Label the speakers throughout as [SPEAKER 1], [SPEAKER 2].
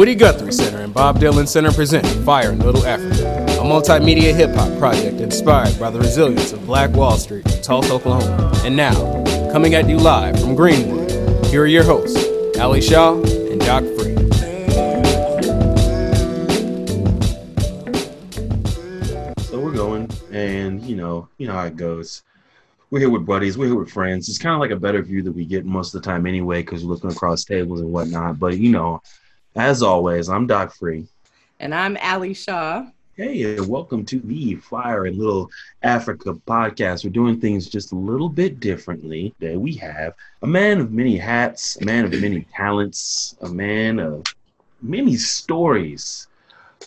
[SPEAKER 1] Woody Guthrie Center and Bob Dylan Center present Fire in Little Africa, a multimedia hip hop project inspired by the resilience of Black Wall Street, Tulsa, Oklahoma. And now, coming at you live from Greenwood, here are your hosts, Ali Shaw and Doc Free.
[SPEAKER 2] So we're going, and you know, you know how it goes. We're here with buddies. We're here with friends. It's kind of like a better view that we get most of the time anyway, because we're looking across tables and whatnot. But you know, as always, I'm Doc Free.
[SPEAKER 3] And I'm Ali Shaw.
[SPEAKER 2] Hey, welcome to the Fire in Little Africa podcast. We're doing things just a little bit differently. Today we have a man of many hats, a man of many talents, a man of many stories.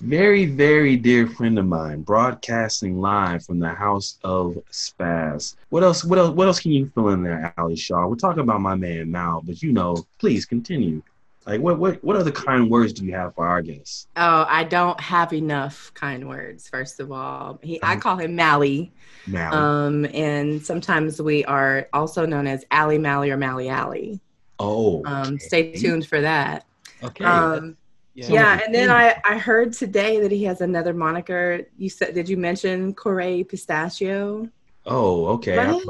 [SPEAKER 2] Very, very dear friend of mine, broadcasting live from the House of Spaz. What else? What else? What else can you fill in there, Ali Shaw? We're talking about my man Mal, but you know, please continue. Like, what, what, what other kind words do you have for our guests?
[SPEAKER 3] Oh, I don't have enough kind words. First of all, he, I
[SPEAKER 2] Um,
[SPEAKER 3] call him Mally.
[SPEAKER 2] Mal.
[SPEAKER 3] Um, and sometimes we are also known as Ally Mally or Mally Alley.
[SPEAKER 2] oh,
[SPEAKER 3] Um, stay tuned for that.
[SPEAKER 2] okay.
[SPEAKER 3] Um,
[SPEAKER 1] Yeah.
[SPEAKER 3] yeah, and then I, I heard today that he has another moniker. You said, did you mention Corey Pistachio?
[SPEAKER 2] oh, okay. I-
[SPEAKER 3] right?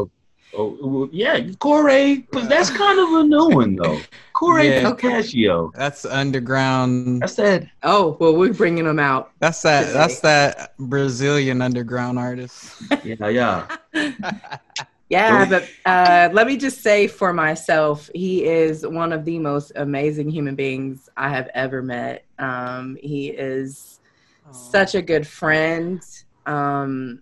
[SPEAKER 2] Oh, yeah, Corey, but that's kind of a new one though. Corey
[SPEAKER 4] Yeah.
[SPEAKER 2] Pistachio.
[SPEAKER 4] That's underground.
[SPEAKER 2] That's that.
[SPEAKER 3] Oh, well, we're bringing him out.
[SPEAKER 4] That's that.
[SPEAKER 3] today.
[SPEAKER 4] That's that Brazilian underground artist.
[SPEAKER 2] Yeah, yeah.
[SPEAKER 3] Yeah, but uh, let me just say for myself, he is one of the most amazing human beings I have ever met. Um, he is such a good friend, um,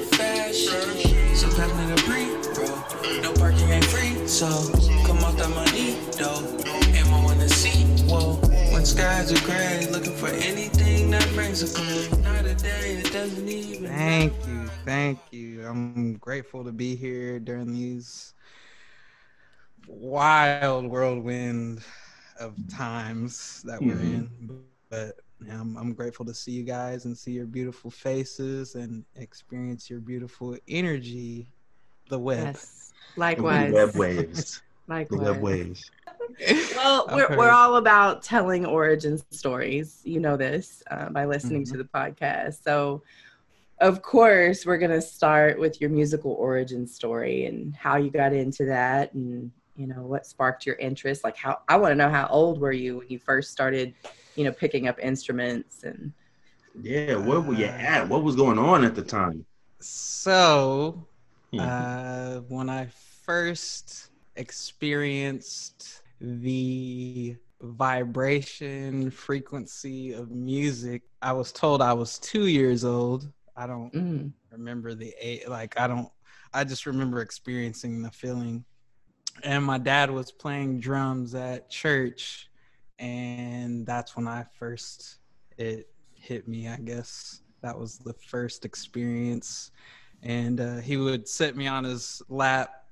[SPEAKER 5] fabric. Make it fashion. So pass me the brief, bro. No parking ain't free. So come off that money, though. Ammo in the seat. Whoa. When skies are gray, looking for anything that brings a clue. Not a day that doesn't even.
[SPEAKER 4] Thank you. Thank you. I'm grateful to be here during these wild whirlwind of times that we're mm-hmm. in. But yeah, I'm, I'm grateful to see you guys and see your beautiful faces and experience your beautiful energy. The web.
[SPEAKER 3] Yes,
[SPEAKER 2] The
[SPEAKER 3] likewise.
[SPEAKER 2] web waves. The
[SPEAKER 3] Likewise.
[SPEAKER 2] web waves.
[SPEAKER 3] Well, we're,
[SPEAKER 4] heard.
[SPEAKER 3] we're all about telling origin stories. You know this uh, by listening
[SPEAKER 4] Mhm.
[SPEAKER 3] to the podcast. So, of course, we're going to start with your musical origin story and how you got into that and, you know, what sparked your interest. Like, how I want to know how old were you when you first started, you know, picking up instruments and.
[SPEAKER 2] Yeah, where were you at? What was going on at the time?
[SPEAKER 4] So,
[SPEAKER 2] Hmm.
[SPEAKER 4] uh, when I first experienced the vibration frequency of music, I was told I was two years old. I don't
[SPEAKER 3] Mm,
[SPEAKER 4] remember the age, like, I don't, I just remember experiencing the feeling. And my dad was playing drums at church, and that's when I first, it hit me, I guess. That was the first experience and uh, he would sit me on his lap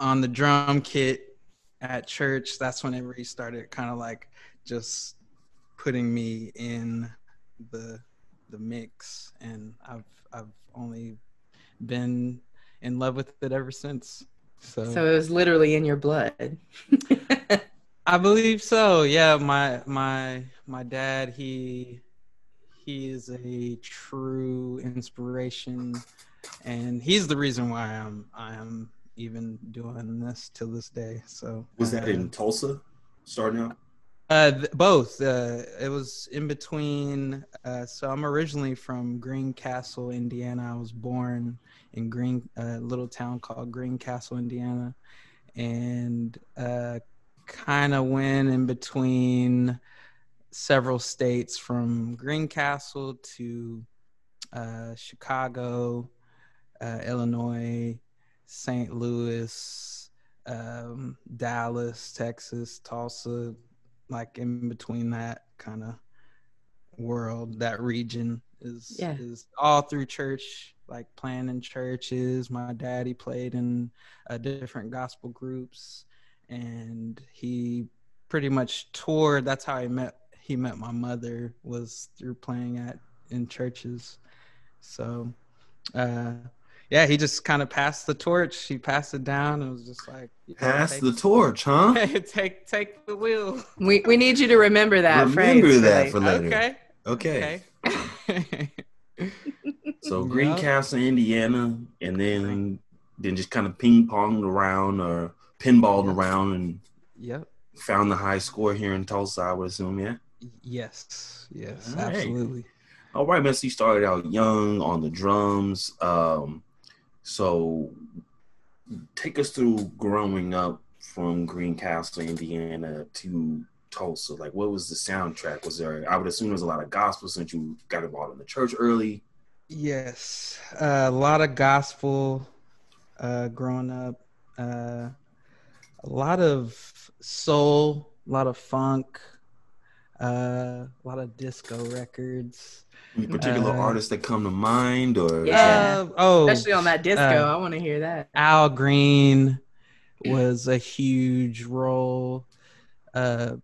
[SPEAKER 4] on the drum kit at church. That's whenever he started kind of like just putting me in the the mix, and I've I've only been in love with it ever since. So,
[SPEAKER 3] so it was literally in your blood.
[SPEAKER 4] I believe so. Yeah, my my my dad he he is a true inspiration and he's the reason why I'm I am even doing this till this day. So
[SPEAKER 2] Was that
[SPEAKER 4] uh,
[SPEAKER 2] in Tulsa starting out?
[SPEAKER 4] Uh, th- both. Uh, it was in between. Uh, so I'm originally from Greencastle, Indiana. I was born in Green, a little town called Greencastle, Indiana, and uh, kind of went in between several states from Greencastle to uh, Chicago, uh, Illinois, St. Louis, um, Dallas, Texas, Tulsa, like in between that kind of world, that region is
[SPEAKER 3] Yeah.
[SPEAKER 4] is all through church, like playing in churches. My daddy played in uh, different gospel groups, and he pretty much toured. That's how he met. He met my mother was through playing at in churches. So, uh, yeah, he just kind of passed the torch. He passed it down and was just like, you know,
[SPEAKER 2] Pass the torch, huh?
[SPEAKER 4] take take the wheel.
[SPEAKER 3] We we need you to remember that
[SPEAKER 2] Remember
[SPEAKER 3] phrase.
[SPEAKER 2] that for later.
[SPEAKER 4] Okay.
[SPEAKER 2] Okay.
[SPEAKER 4] Okay.
[SPEAKER 2] So
[SPEAKER 4] Yep.
[SPEAKER 2] Greencastle, Indiana, and then then just kind of ping ponged around or pinballed around and
[SPEAKER 4] yep.
[SPEAKER 2] found the high score here in Tulsa, I would assume, yeah.
[SPEAKER 4] Yes. Yes.
[SPEAKER 2] All right.
[SPEAKER 4] Absolutely.
[SPEAKER 2] All right, man. So you started out young on the drums. Um, so take us through growing up from Greencastle, Indiana to Tulsa. Like, what was the soundtrack? Was there? I would assume there's a lot of gospel since you got involved in the church early.
[SPEAKER 4] Yes. Uh, a lot of gospel uh, growing up. Uh, a lot of soul. A lot of funk. Uh, a lot of disco records.
[SPEAKER 2] Any particular
[SPEAKER 4] Uh,
[SPEAKER 2] artists that come to mind, or
[SPEAKER 3] Yeah.
[SPEAKER 4] Uh, oh,
[SPEAKER 3] Especially on that disco.
[SPEAKER 4] Uh,
[SPEAKER 3] I want to hear that.
[SPEAKER 4] Al Green was a huge role. Uh,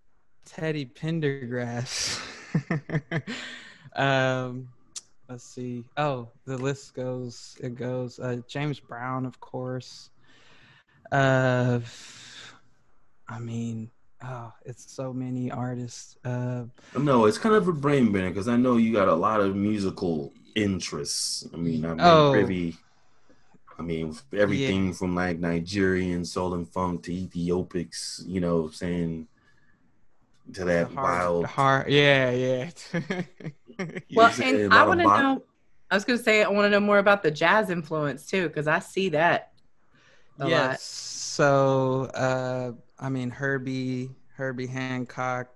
[SPEAKER 4] Teddy Pendergrass. um, let's see. Oh, the list goes. It goes. Uh, James Brown, of course. Uh, I mean, oh, it's so many artists. Uh,
[SPEAKER 2] no? It's kind of a brain bender because I know you got a lot of musical interests. I mean, I'm
[SPEAKER 4] Oh.
[SPEAKER 2] privy. I mean, everything from like Nigerian soul and funk to Ethiopiques, you know, saying to that
[SPEAKER 4] hard,
[SPEAKER 2] wild.
[SPEAKER 4] heart. yeah, yeah.
[SPEAKER 3] Well,
[SPEAKER 2] saying,
[SPEAKER 3] and
[SPEAKER 2] a
[SPEAKER 3] I
[SPEAKER 2] lot of
[SPEAKER 3] want to know. I was going to say I want to know more about the jazz influence too, because I see that. A
[SPEAKER 4] yes.
[SPEAKER 3] lot.
[SPEAKER 4] So, uh, I mean, Herbie, Herbie Hancock,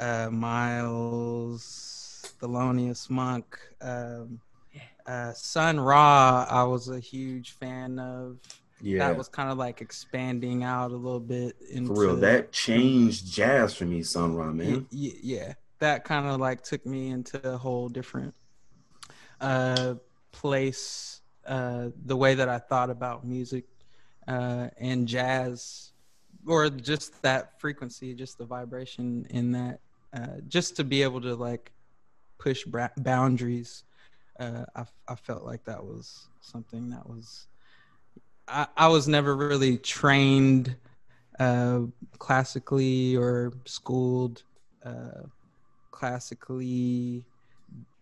[SPEAKER 4] uh, Miles, Thelonious Monk, um, uh, Sun Ra. I was a huge fan of.
[SPEAKER 2] Yeah,
[SPEAKER 4] That was kind of like expanding out a little bit into
[SPEAKER 2] for real. That changed jazz for me, Sun Ra,
[SPEAKER 4] Y-
[SPEAKER 2] man.
[SPEAKER 4] y- yeah, that kind of like took me into a whole different uh, place. Uh, the way that I thought about music uh, and jazz, or just that frequency, just the vibration in that, uh, just to be able to like push bra- boundaries. Uh, I, I felt like that was something that was. I, I was never really trained uh, classically or schooled uh, classically,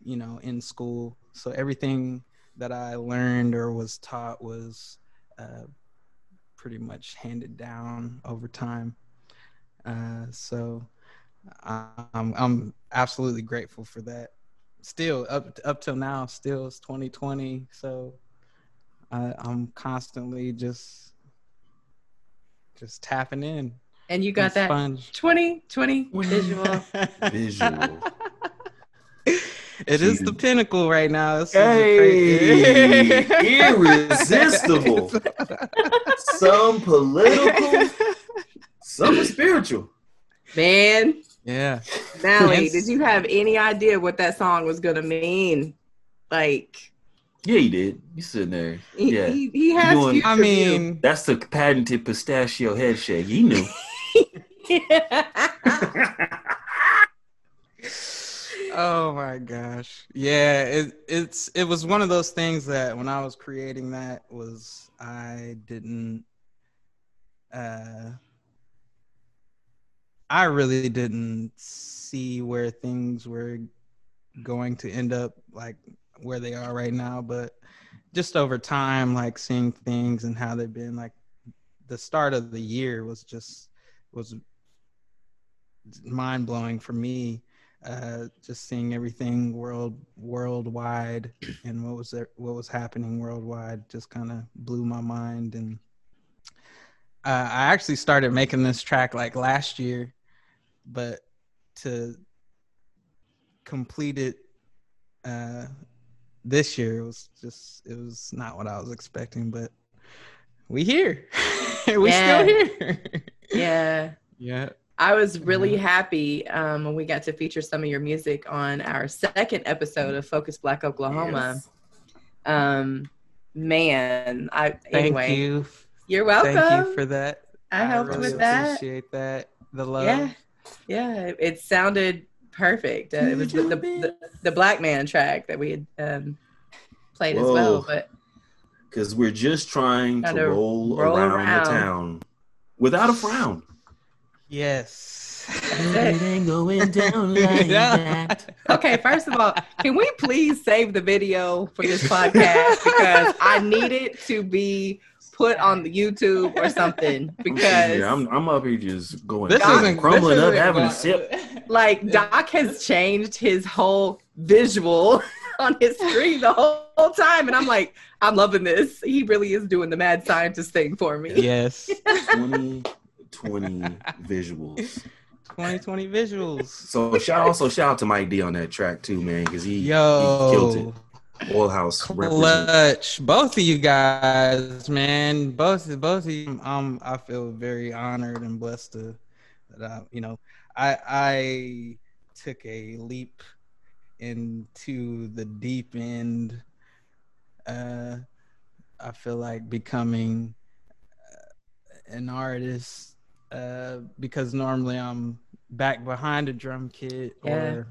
[SPEAKER 4] you know, in school. So everything that I learned or was taught was uh, pretty much handed down over time. Uh, so I'm I'm absolutely grateful for that. Still up up till now, still it's 2020. So I, I'm constantly just just tapping in.
[SPEAKER 3] And you got
[SPEAKER 4] and
[SPEAKER 3] that
[SPEAKER 4] sponge.
[SPEAKER 3] 2020 visual.
[SPEAKER 2] Visual.
[SPEAKER 4] It is the pinnacle right now. This is
[SPEAKER 2] Hey,
[SPEAKER 4] a
[SPEAKER 2] irresistible. some political, some spiritual.
[SPEAKER 3] Man,
[SPEAKER 4] yeah.
[SPEAKER 3] Mally, did you have any idea what that song was going to mean? Like,
[SPEAKER 2] Yeah, he did. He's sitting there.
[SPEAKER 3] he,
[SPEAKER 2] Yeah.
[SPEAKER 3] he, he has
[SPEAKER 2] doing-
[SPEAKER 4] I mean,
[SPEAKER 2] That's the patented pistachio head shake. He knew.
[SPEAKER 4] oh my gosh. Yeah, it it's it was one of those things that when I was creating that was I didn't uh I really didn't see where things were going to end up like where they are right now, but just over time, like seeing things and how they've been like the start of the year was just was mind blowing for me. Uh, just seeing everything world worldwide and what was there, what was happening worldwide just kind of blew my mind and uh, I actually started making this track like last year, but to complete it uh, this year was just it was not what I was expecting, but we here. we
[SPEAKER 3] Yeah.
[SPEAKER 4] still here.
[SPEAKER 3] Yeah.
[SPEAKER 4] yeah.
[SPEAKER 3] I was really
[SPEAKER 4] Mhm.
[SPEAKER 3] happy um, when we got to feature some of your music on our second episode of Focus Black Oklahoma.
[SPEAKER 2] Yes.
[SPEAKER 3] Um, man, I
[SPEAKER 4] Thank
[SPEAKER 3] anyway,
[SPEAKER 4] you.
[SPEAKER 3] you're welcome.
[SPEAKER 4] Thank you for that.
[SPEAKER 3] I helped
[SPEAKER 4] really
[SPEAKER 3] with that.
[SPEAKER 4] Appreciate that. The love.
[SPEAKER 3] Yeah, yeah, it, it sounded perfect. Uh, it was the, the, the the Black Man track that we had um, played as well, but
[SPEAKER 2] Because we're just trying to
[SPEAKER 3] Gotta
[SPEAKER 2] roll,
[SPEAKER 3] roll
[SPEAKER 2] around,
[SPEAKER 3] around.
[SPEAKER 2] the town without a frown.
[SPEAKER 4] Yes.
[SPEAKER 3] It
[SPEAKER 2] ain't going down
[SPEAKER 4] Yeah.
[SPEAKER 3] okay. First of all, can we please save the video for this podcast because I need it to be put on the YouTube or something because
[SPEAKER 2] Yeah, I'm, I'm up here just going,
[SPEAKER 4] This
[SPEAKER 2] down,
[SPEAKER 4] isn't
[SPEAKER 2] crumbling
[SPEAKER 4] this
[SPEAKER 2] up,
[SPEAKER 4] isn't
[SPEAKER 2] having a sip.
[SPEAKER 3] like Doc has changed his whole visual on his screen the whole, whole time, and I'm like, I'm loving this. He really is doing the mad scientist thing for me.
[SPEAKER 4] Yes.
[SPEAKER 2] 2020 visuals.
[SPEAKER 4] 2020 visuals.
[SPEAKER 2] So shout also shout out to Mike D on that track too, man, because he, he killed it. Oil House.
[SPEAKER 4] Clutch. Both of you guys, man. Both both of you. Um, I feel very honored and blessed to that I, you know, I I took a leap into the deep end. Uh, I feel like becoming uh, an artist uh, because normally I'm back behind a drum kit
[SPEAKER 3] Yeah.
[SPEAKER 4] or,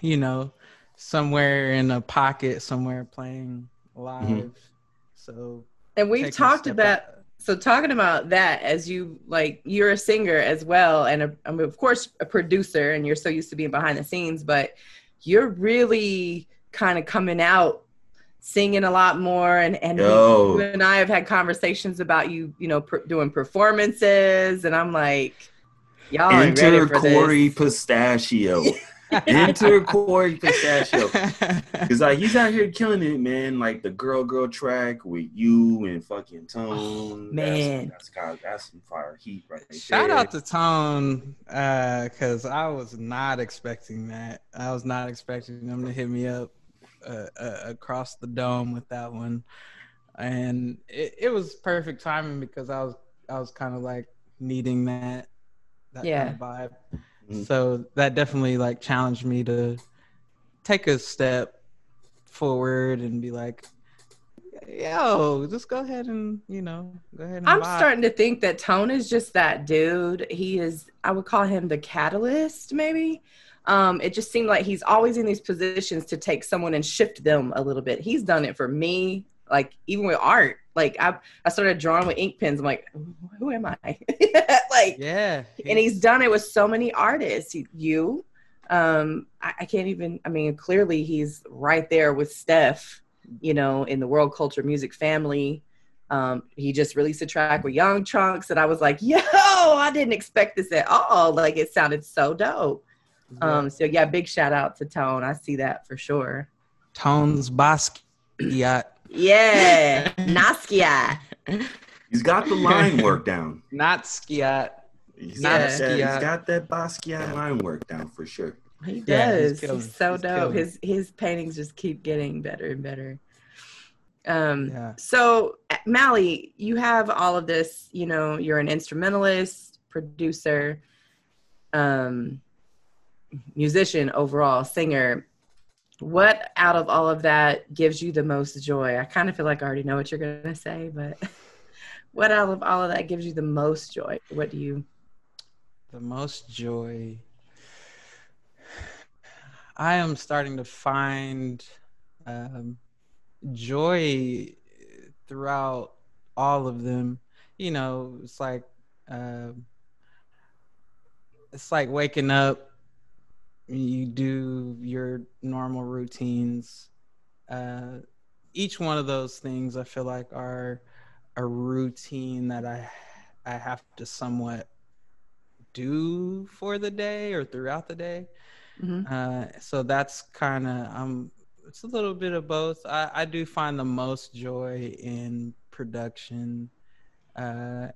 [SPEAKER 4] you know, somewhere in a pocket somewhere playing live. So
[SPEAKER 3] And we've talked about
[SPEAKER 4] out.
[SPEAKER 3] so talking about that as you like you're a singer as well and a, I mean, of course a producer and you're so used to being behind the scenes but you're really kind of coming out singing a lot more and and we-
[SPEAKER 2] Yo.
[SPEAKER 3] you and I have had conversations about you you know per, doing performances and I'm like y'all
[SPEAKER 2] Enter Corey. Pistachio. Enter Corey Pistachio. Cause like he's out here killing it, man. Like the girl girl track with you and fucking Tone.
[SPEAKER 3] Oh, man.
[SPEAKER 2] that's, that's, got- that's some fire heat right there.
[SPEAKER 4] Shout out to Tone, uh, because I was not expecting that. I was not expecting them to hit me up uh, uh, across the dome with that one, and it, it was perfect timing because I was I was kind of like needing that that
[SPEAKER 3] Yeah.
[SPEAKER 4] kind of vibe.
[SPEAKER 2] Mhm.
[SPEAKER 4] So that definitely like challenged me to take a step forward and be like, "Yo, just go ahead and you know, go ahead and."
[SPEAKER 3] I'm
[SPEAKER 4] vibe."
[SPEAKER 3] starting to think that Tone is just that dude. He is, I would call him the catalyst, maybe. Um, it just seemed like he's always in these positions to take someone and shift them a little bit. He's done it for me, like even with art. Like I, I started drawing with ink pens. I'm like, who am I? like,
[SPEAKER 4] Yeah,
[SPEAKER 3] and he's done it with so many artists. You, um, I, I can't even. I mean, clearly he's right there with Steph. You know, in the world culture music family. Um, he just released a track with Young Trunks, and I was like, "Yo, I didn't expect this at all. Like, it sounded so dope." Um, so yeah, big shout out to Tone. I see that for sure.
[SPEAKER 4] Tones Basquiat.
[SPEAKER 3] Yeah, Naskia.
[SPEAKER 2] He's got the line work down.
[SPEAKER 4] Not Skiat.
[SPEAKER 2] He's,
[SPEAKER 3] Yeah.
[SPEAKER 2] got, that, he's
[SPEAKER 4] Basquiat.
[SPEAKER 2] got that Basquiat line work down for sure.
[SPEAKER 3] He
[SPEAKER 4] Yeah, he's
[SPEAKER 3] does. he's so
[SPEAKER 4] He's
[SPEAKER 3] dope.
[SPEAKER 4] killing.
[SPEAKER 3] His his paintings just keep getting better and better. Um
[SPEAKER 4] Yeah.
[SPEAKER 3] so Mally, you have all of this, you know, you're an instrumentalist, producer, um musician overall, singer. What out of all of that gives you the most joy? I kind of feel like I already know what you're going to say, but what out of all of that gives you the most joy? What do you
[SPEAKER 4] The most joy. I am starting to find um, joy throughout all of them. You know, it's like um, it's like waking up. You do your normal routines. Uh, each one of those things I feel like are a routine that I I have to somewhat do for the day or throughout the day.
[SPEAKER 3] Mhm.
[SPEAKER 4] Uh, so that's kind of um, it's a little bit of both. I, I do find the most joy in production, uh,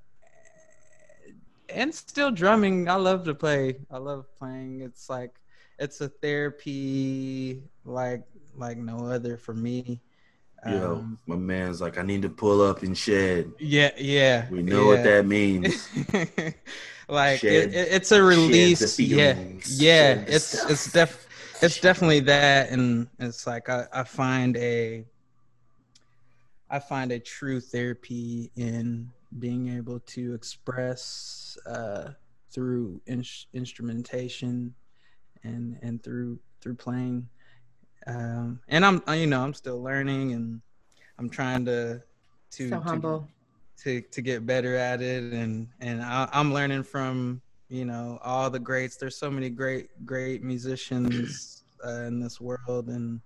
[SPEAKER 4] and still drumming. I love to play. I love playing. It's like it's a therapy like like no other for me.
[SPEAKER 2] Yo,
[SPEAKER 4] Um,
[SPEAKER 2] my man's like, I need to pull up and shed.
[SPEAKER 4] yeah, yeah.
[SPEAKER 2] We know what that means.
[SPEAKER 4] like
[SPEAKER 2] Shed-
[SPEAKER 4] it, it, it's a release. Yeah,
[SPEAKER 2] feelings,
[SPEAKER 4] yeah. It's
[SPEAKER 2] stuff.
[SPEAKER 4] it's def it's definitely that, and it's like I, I find a I find a true therapy in being able to express uh, through in- instrumentation and and through through playing. Um, and I'm you know I'm still learning and I'm trying to to
[SPEAKER 3] so
[SPEAKER 4] to-
[SPEAKER 3] humble.
[SPEAKER 4] to to get better at it and and I, i'm learning from you know all the greats there's so many great great musicians uh, in this world and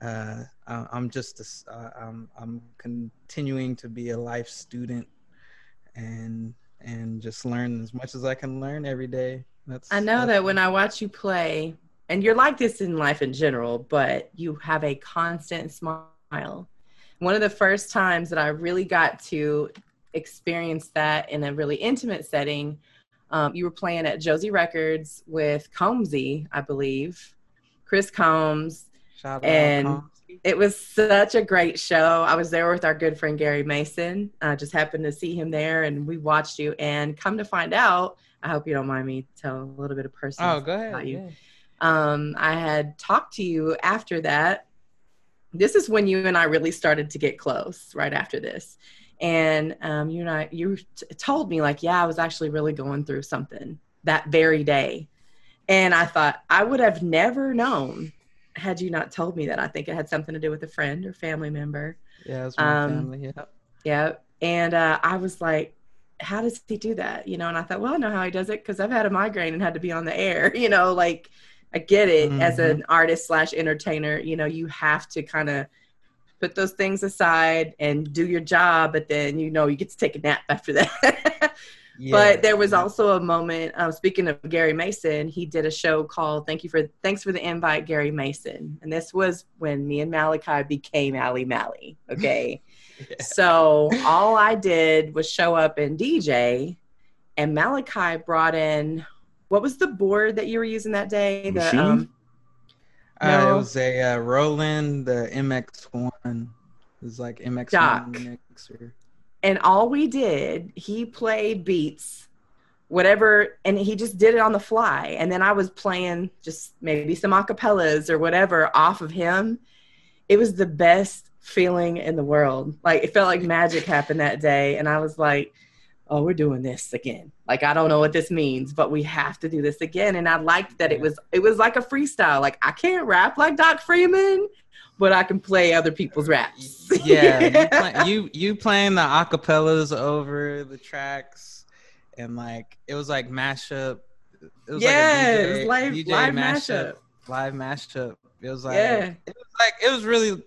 [SPEAKER 4] uh I, i'm just a uh, i'm i'm continuing to be a life student and and just learn as much as i can learn every day that's
[SPEAKER 3] I know
[SPEAKER 4] that's-
[SPEAKER 3] that when I watch you play, and you're like this in life in general, but you have a constant smile. One of the first times that I really got to experience that in a really intimate setting, um, you were playing at Josey Records with Combsy, I believe, Chris Combs. and-
[SPEAKER 4] Combs.
[SPEAKER 3] It was such a great show. I was there with our good friend Gary Mason. I just happened to see him there, and we watched you. And come to find out, I hope you don't mind me tell a little bit of personal
[SPEAKER 4] oh go
[SPEAKER 3] about you.
[SPEAKER 4] yeah.
[SPEAKER 3] um, I had talked to you after that. This is when you and I really started to get close. Right after this, and um, you and I, you t- told me like, yeah, I was actually really going through something that very day, and I thought I would have never known had you not told me that. I think it had something to do with a friend or family member.
[SPEAKER 4] yeah it's my
[SPEAKER 3] Um,
[SPEAKER 4] family yeah
[SPEAKER 3] Yeah. And uh, I was like, how does he do that? You know, and I thought, well, I know how he does it because I've had a migraine and had to be on the air. You know, like I get it as an artist slash entertainer. You know, you have to kind of put those things aside and do your job, but then you know you get to take a nap after that.
[SPEAKER 4] yeah.
[SPEAKER 3] But there was also a moment. Uh, speaking of Gary Mason, he did a show called "Thank You for Thanks for the Invite, Gary Mason," and this was when me and Malachi became Ali Mally. Okay,
[SPEAKER 4] Yeah.
[SPEAKER 3] so all I did was show up and DJ, and Malachi brought in what was the board that you were using that day? The,
[SPEAKER 2] Machine?
[SPEAKER 3] um,
[SPEAKER 4] Uh,
[SPEAKER 3] No.
[SPEAKER 4] it was a uh, Roland, the MX1. It was like MX1
[SPEAKER 3] Doc.
[SPEAKER 4] mixer.
[SPEAKER 3] and all we did, he played beats, whatever, and he just did it on the fly. And then I was playing just maybe some acapellas or whatever off of him. It was the best feeling in the world. Like it felt like magic happened that day. And I was like, oh, we're doing this again. Like I don't know what this means, but we have to do this again. And I liked that it was it was like a freestyle. Like I can't rap like Doc Freeman, but I can play other people's raps.
[SPEAKER 4] Yeah, you, play, you you playing the acapellas over the tracks, and like it was like mashup. It was
[SPEAKER 3] Yeah,
[SPEAKER 4] like a
[SPEAKER 3] it was live-
[SPEAKER 4] DJ
[SPEAKER 3] live
[SPEAKER 4] mashup,
[SPEAKER 3] mashup.
[SPEAKER 4] live mashup. It was like
[SPEAKER 3] Yeah.
[SPEAKER 4] it was like it was really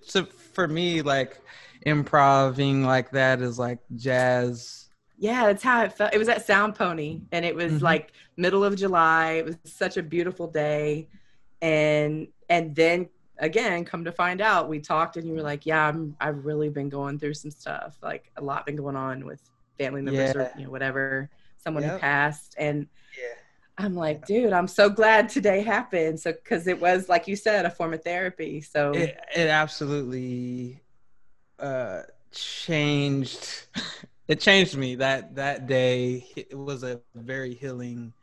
[SPEAKER 4] for me like improving like that is like jazz.
[SPEAKER 3] Yeah, that's how it felt. It was at Sound Pony, and it was
[SPEAKER 4] Mhm.
[SPEAKER 3] like middle of July. It was such a beautiful day, and and then again, come to find out, we talked, and you were like, "Yeah, I'm. I've really been going through some stuff. Like a lot been going on with family members, or you know, whatever. Someone who passed, and
[SPEAKER 4] Yeah.
[SPEAKER 3] I'm like, dude, I'm so glad today happened. So because it was like you said, a form of therapy. So
[SPEAKER 4] It it absolutely uh changed it changed me that that day it was a very healing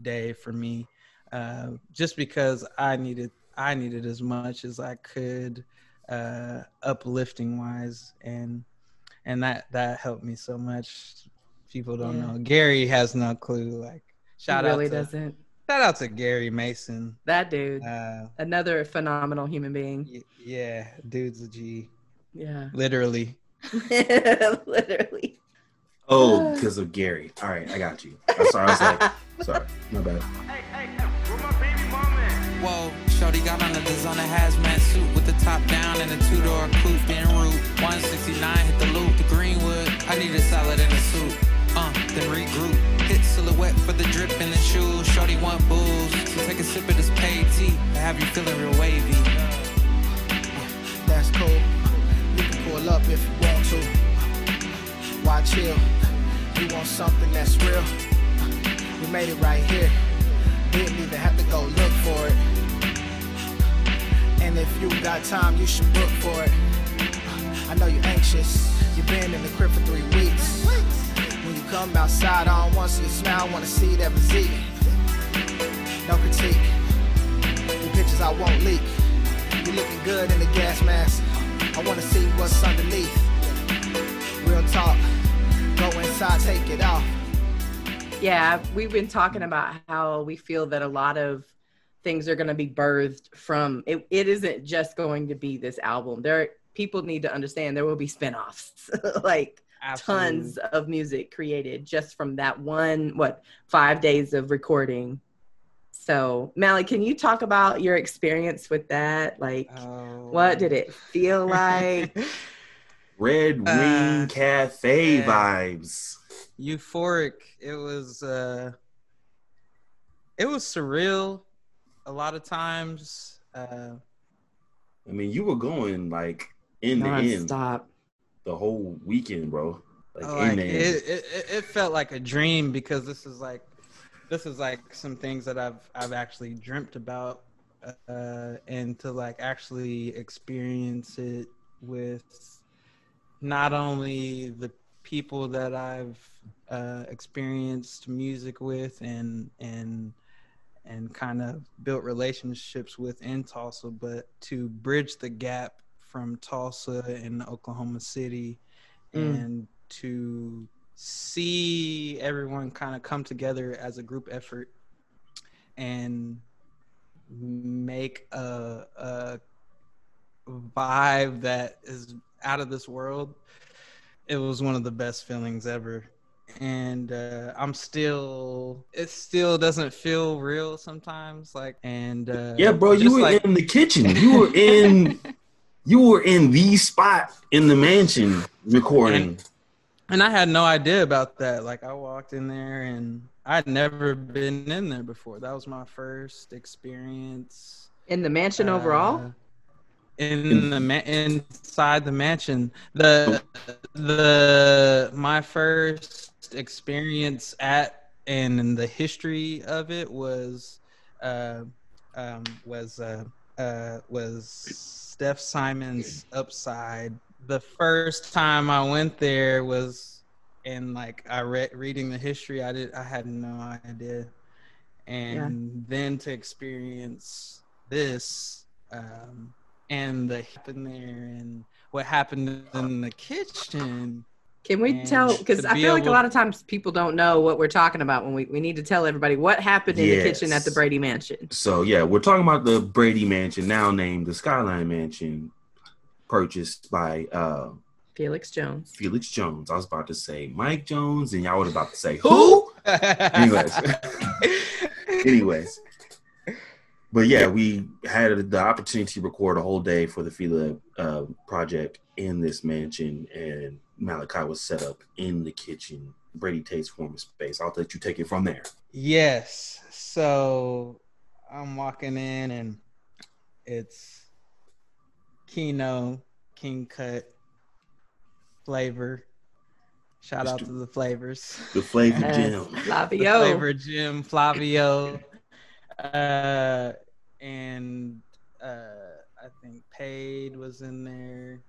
[SPEAKER 4] day for me uh just because i needed i needed as much as i could uh uplifting wise and and that that helped me so much people don't
[SPEAKER 3] Yeah.
[SPEAKER 4] know gary has no clue like shout
[SPEAKER 3] he really
[SPEAKER 4] out to
[SPEAKER 3] doesn't.
[SPEAKER 4] shout out to gary mason
[SPEAKER 3] That dude,
[SPEAKER 4] uh
[SPEAKER 3] another phenomenal human being.
[SPEAKER 4] y- yeah dude's a g
[SPEAKER 3] Yeah,
[SPEAKER 4] literally
[SPEAKER 3] literally.
[SPEAKER 2] Oh, because of Gary. All right, I got you. I'm sorry. I was like, sorry, my bad.
[SPEAKER 5] Whoa, Shorty got on a designer hazmat suit with the top down and a two door coupe en route. 169 hit the loop, the Greenwood. I need a salad and a soup. Uh, then regroup. Hit silhouette for the drip in the shoes. Shorty want booze. So take a sip of this paid tea. to have you feeling real wavy.
[SPEAKER 6] That's cool. You can pull up if you want to. Why chill? You want something that's real? We made it right here. Didn't even have to go look for it. And if you got time, you should book for it. I know you're anxious. You've been in the crib for three weeks. Come outside, I don't want to see a smile, I want to see that physique. No critique. The pictures I won't leak. You looking good in the gas mask. I wanna see what's underneath. Real talk. Go inside, take it off.
[SPEAKER 3] Yeah, we've been talking about how we feel that a lot of things are going to be birthed from it. It isn't just going to be this album. There, people need to understand there will be spinoffs, like tons of music created just from that one what five days of recording. So, Mally, can you talk about your experience with that? Like,
[SPEAKER 4] Oh.
[SPEAKER 3] what did it feel like?
[SPEAKER 2] Red Wing
[SPEAKER 4] Uh,
[SPEAKER 2] Cafe
[SPEAKER 4] yeah.
[SPEAKER 2] vibes.
[SPEAKER 4] euphoric it was uh it was surreal a lot of times uh
[SPEAKER 2] I mean, you were going like in the end
[SPEAKER 3] Stop.
[SPEAKER 2] The whole weekend, bro. Like
[SPEAKER 4] like, it, it, it, it felt like a dream because this is like this is like some things that I've I've actually dreamt about uh, and to like actually experience it with not only the people that I've uh, experienced music with and and and kind of built relationships with in Tulsa, but to bridge the gap from Tulsa and Oklahoma City
[SPEAKER 3] Mm.
[SPEAKER 4] and to see everyone kind of come together as a group effort and make a, a vibe that is out of this world it was one of the best feelings ever and uh, i'm still it still doesn't feel real sometimes like and uh,
[SPEAKER 2] yeah, bro, you were
[SPEAKER 4] like-
[SPEAKER 2] in the kitchen. You were in you were in the spot in the mansion recording.
[SPEAKER 4] And I had no idea about that. Like I walked in there and I'd never been in there before. That was my first experience.
[SPEAKER 3] In the mansion
[SPEAKER 4] uh,
[SPEAKER 3] overall?
[SPEAKER 4] In the ma- inside the mansion, the the my first experience at and in the history of it was uh, um, was uh, uh, was Steph Simon's Upside. The first time I went there was and like I read reading the history. I did I had no idea, and then to experience this um, and the happened there and what happened in the kitchen.
[SPEAKER 3] Can we
[SPEAKER 4] and
[SPEAKER 3] tell? Because I feel like a lot of times people don't know what we're talking about when we, we need to tell everybody what happened in the kitchen at the Brady Mansion.
[SPEAKER 2] So yeah, we're talking about the Brady Mansion, now named the Skyline Mansion, purchased by uh
[SPEAKER 3] Felix Jones.
[SPEAKER 2] Felix Jones. I was about to say Mike Jones, and y'all were about to say who? Anyways. Anyways. But yeah, we had the opportunity to record a whole day for the Fila uh, project in this mansion, and Malachi was set up in the kitchen. Brady takes form of space. I'll let you take it from there.
[SPEAKER 4] Yes. So I'm walking in and it's Kino, King Cut, Flavor. Shout out to the flavors.
[SPEAKER 2] The flavor
[SPEAKER 3] Yes.
[SPEAKER 2] gem.
[SPEAKER 4] The Flavor Jim, Flavio, uh, and uh, I think Paid was in there,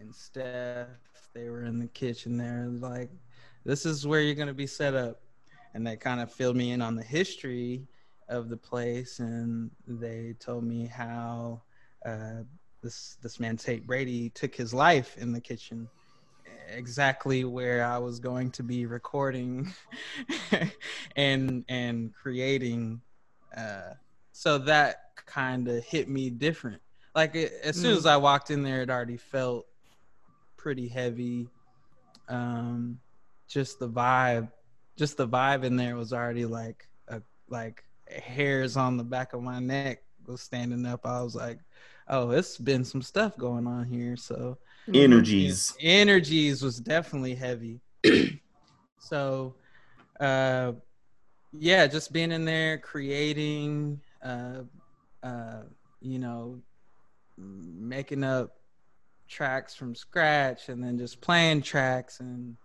[SPEAKER 4] and Steph. They were in the kitchen there. Like, this is where you're gonna be set up, and they kind of filled me in on the history of the place, and they told me how uh, this this man Tate Brady took his life in the kitchen exactly where I was going to be recording and and creating uh so that kind of hit me different like it, as soon as I walked in there it already felt pretty heavy um just the vibe just the vibe in there was already like a, like hairs on the back of my neck was standing up, I was like, oh, it's been some stuff going on here. So
[SPEAKER 2] Energies.
[SPEAKER 4] energies was definitely heavy. so, uh, yeah, just being in there, creating, uh, uh, you know, making up tracks from scratch, and then just playing tracks and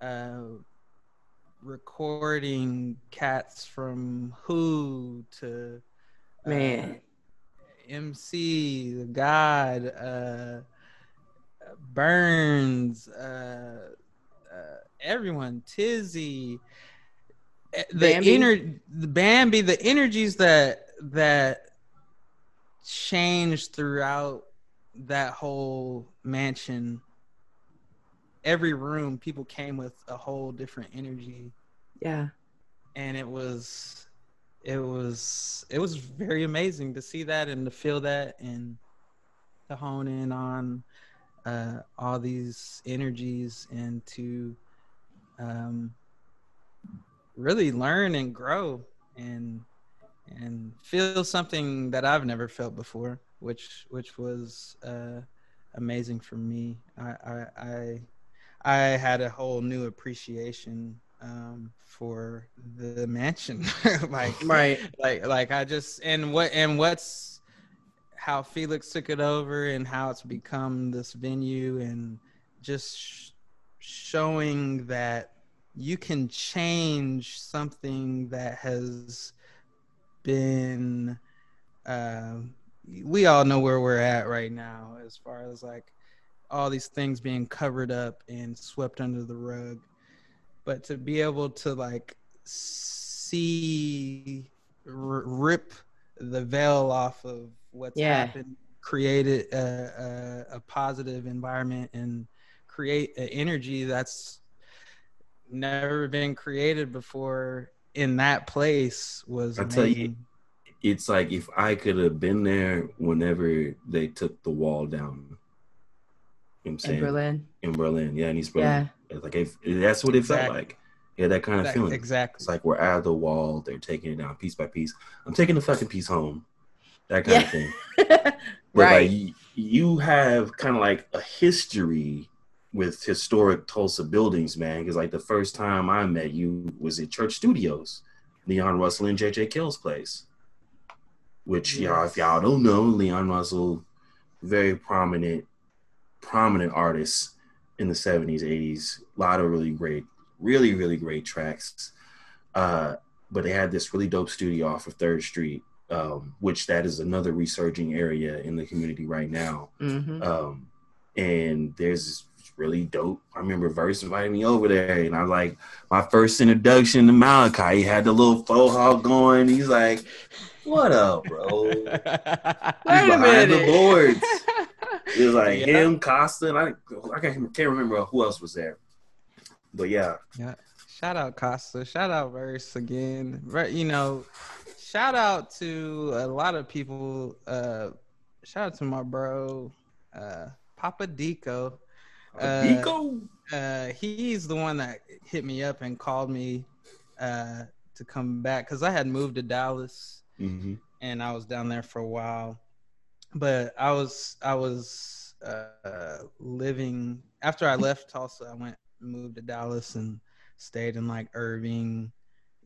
[SPEAKER 4] uh, recording cats from Who to uh,
[SPEAKER 3] Man.
[SPEAKER 4] MC, the God, uh, Burns, uh, uh, everyone, Tizzy, eh, the inner, the Bambi, the energies that that changed throughout that whole mansion. Every room, people came with a whole different energy
[SPEAKER 3] Yeah.
[SPEAKER 4] and it was it was it was very amazing to see that and to feel that and to hone in on uh, all these energies and to um, really learn and grow and and feel something that I've never felt before, which which was uh, amazing for me. I, I I I had a whole new appreciation um, for the mansion, like
[SPEAKER 3] Right.
[SPEAKER 4] like like I just and what and what's how Felix took it over and how it's become this venue and just sh- showing that you can change something that has been um we all know where we're at right now as far as like all these things being covered up and swept under the rug but to be able to like see r- rip the veil off of what's
[SPEAKER 3] Yeah.
[SPEAKER 4] happened created a, a, uh, uh, a positive environment and create an energy that's never been created before in that place was
[SPEAKER 2] I tell you,
[SPEAKER 4] amazing.
[SPEAKER 2] It's like if I could have been there whenever they took the wall down. You know what I'm
[SPEAKER 3] In? Berlin.
[SPEAKER 2] In Berlin, yeah, in East Berlin.
[SPEAKER 3] Yeah.
[SPEAKER 2] It's Like if, that's what it felt like. Yeah, that kind of
[SPEAKER 4] That-
[SPEAKER 2] feeling.
[SPEAKER 4] exactly
[SPEAKER 2] It's like we're out of the wall, they're taking it down piece by piece. I'm taking the fucking piece home. That kind
[SPEAKER 3] Yeah.
[SPEAKER 2] of thing. But
[SPEAKER 3] right.
[SPEAKER 2] like you, you have kind of like a history with historic Tulsa buildings, man. Because like the first time I met you was at Church Studios, Leon Russell and JJ Cale's place. Which y'all, if y'all don't know, Leon Russell, very prominent, prominent artist in the 70s, 80s. A lot of really great, really, really great tracks. Uh, but they had this really dope studio off of Third Street um, which that is another resurging area in the community right now.
[SPEAKER 3] hmm
[SPEAKER 2] Um, and there's this really dope. I remember Verse invited me over there, and I was like, my first introduction to Malachi. He had the little faux hawk going. He's like, "What up, bro?" He's
[SPEAKER 3] Wait a
[SPEAKER 2] behind the
[SPEAKER 3] minute.
[SPEAKER 2] boards. It was like
[SPEAKER 4] Yeah.
[SPEAKER 2] him, Costa, and I, I can't, can't remember who else was there. But yeah,
[SPEAKER 4] Yeah. Shout out Costa. Shout out Verse again. Right, you know, shout out to a lot of people. Uh shout out to my bro, uh Papa Dico. Uh,
[SPEAKER 2] Nico.
[SPEAKER 4] Uh he's the one that hit me up and called me uh to come back because I had moved to Dallas
[SPEAKER 2] hmm
[SPEAKER 4] and I was down there for a while. But I was I was uh, living after I left Tulsa. I went moved to Dallas and stayed in like Irving,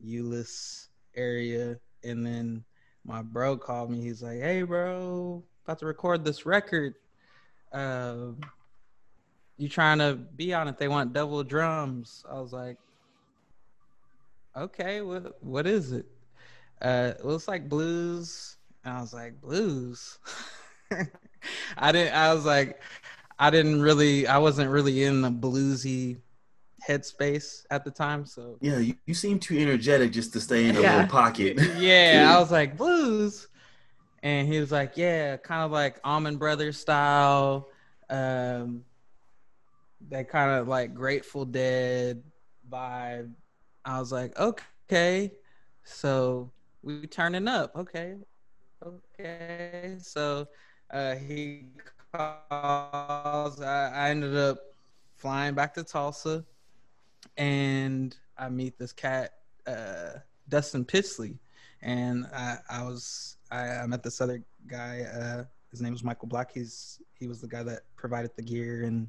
[SPEAKER 4] Euless area, and then my bro called me. He's like, "Hey, bro, about to record this record. Uh, you trying to be on it? They want double drums." I was like, "Okay, what what is it?" Uh, it looks like blues. And I was like, blues. I didn't. I was like, I didn't really. I wasn't really in the bluesy headspace at the time. So
[SPEAKER 2] Yeah, you, you seem too energetic just to stay in a
[SPEAKER 3] Yeah.
[SPEAKER 2] little pocket.
[SPEAKER 4] yeah, I was like blues, and he was like, yeah, kind of like Allman Brothers style. Um, that kind of like Grateful Dead vibe. I was like, okay, so we turning up, okay, okay. So uh, he calls. I, I ended up flying back to Tulsa, and I meet this cat, uh, Dustin Pittsley, and I, I was I, I met this other guy. Uh, his name was Michael Black. He's he was the guy that provided the gear, and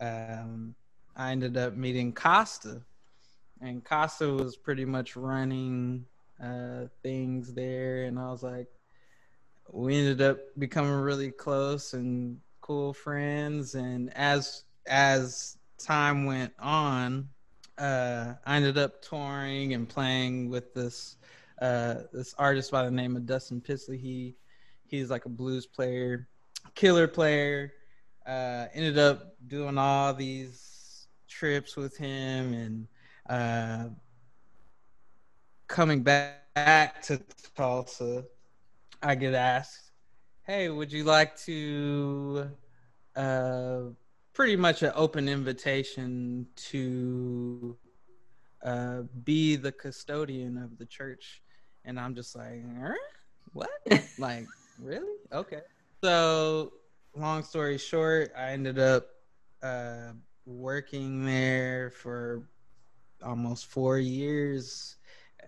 [SPEAKER 4] um, I ended up meeting Costa, and Costa was pretty much running uh, things there, and I was like, we ended up becoming really close and cool friends, and as as time went on, uh, I ended up touring and playing with this uh, this artist by the name of Dustin Pittsley. He he's like a blues player, killer player. Uh, ended up doing all these trips with him and uh, coming back, back to Tulsa. I get asked, "Hey, would you like to?" Uh, pretty much an open invitation to uh, be the custodian of the church. And I'm just like, what? like, really? Okay. So, long story short, I ended up uh, working there for almost four years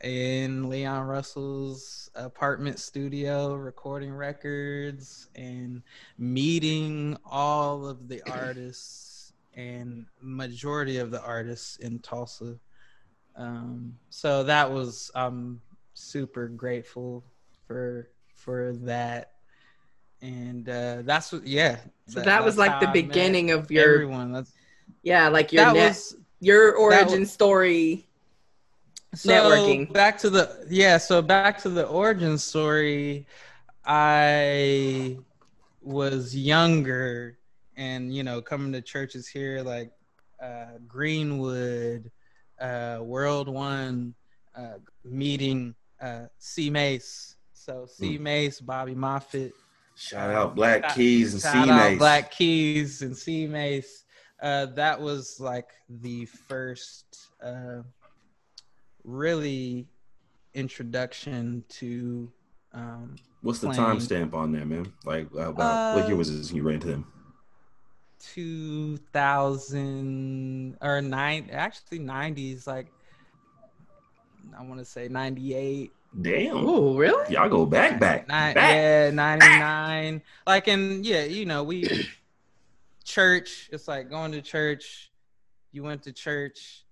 [SPEAKER 4] in Leon Russell's apartment studio, recording records and meeting all of the artists and majority of the artists in Tulsa. Um, so that was I'm super grateful for for that. And uh, that's what, yeah.
[SPEAKER 3] So that, was like the
[SPEAKER 4] I
[SPEAKER 3] beginning of your,
[SPEAKER 4] everyone. That's
[SPEAKER 3] yeah, like your
[SPEAKER 4] that
[SPEAKER 3] net,
[SPEAKER 4] was
[SPEAKER 3] your origin
[SPEAKER 4] was-
[SPEAKER 3] story.
[SPEAKER 4] So
[SPEAKER 3] networking.
[SPEAKER 4] back to the yeah so back to the origin story i was younger and you know coming to churches here like uh greenwood uh world one uh meeting uh c mace so c
[SPEAKER 2] Mm.
[SPEAKER 4] mace bobby moffett
[SPEAKER 2] Shout out Black
[SPEAKER 4] Shout-
[SPEAKER 2] Keys and C
[SPEAKER 4] Shout out
[SPEAKER 2] Mace.
[SPEAKER 4] Black Keys and C Mace. Uh, that was like the first uh, really introduction to um,
[SPEAKER 2] What's the
[SPEAKER 4] playing.
[SPEAKER 2] timestamp on there, man? Like, uh, about what year was this? You ran into them?
[SPEAKER 4] 2000 or nine, actually 90s, like I want to say 98.
[SPEAKER 2] Damn,
[SPEAKER 3] Oh, really?
[SPEAKER 2] y'all go back, back,
[SPEAKER 4] Nine,
[SPEAKER 2] back.
[SPEAKER 4] yeah, 99. Like, and yeah, you know, we church, it's like going to church. You went to church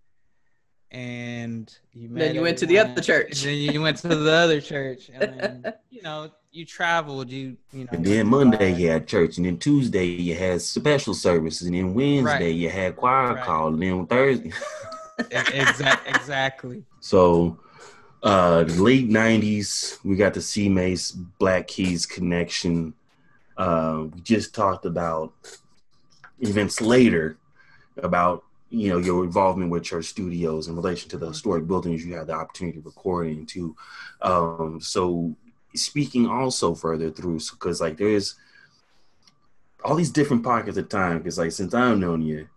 [SPEAKER 4] and you met
[SPEAKER 3] Then you went to the other church.
[SPEAKER 4] And then you went to the other church. And then, you know, you traveled. You, you know,
[SPEAKER 2] And then Monday you had church, and then Tuesday you had special services, and then Wednesday
[SPEAKER 4] Right.
[SPEAKER 2] you had choir
[SPEAKER 4] Right.
[SPEAKER 2] call, and then Thursday.
[SPEAKER 4] Exactly. Exactly.
[SPEAKER 2] So, uh, late '90s, we got the C Mace Black Keys connection. Uh, we just talked about events later about you know your involvement with church studios in relation to the historic buildings you had the opportunity to record into. Um, so, speaking also further through, because like there is all these different pockets of time. Because like since I've known you,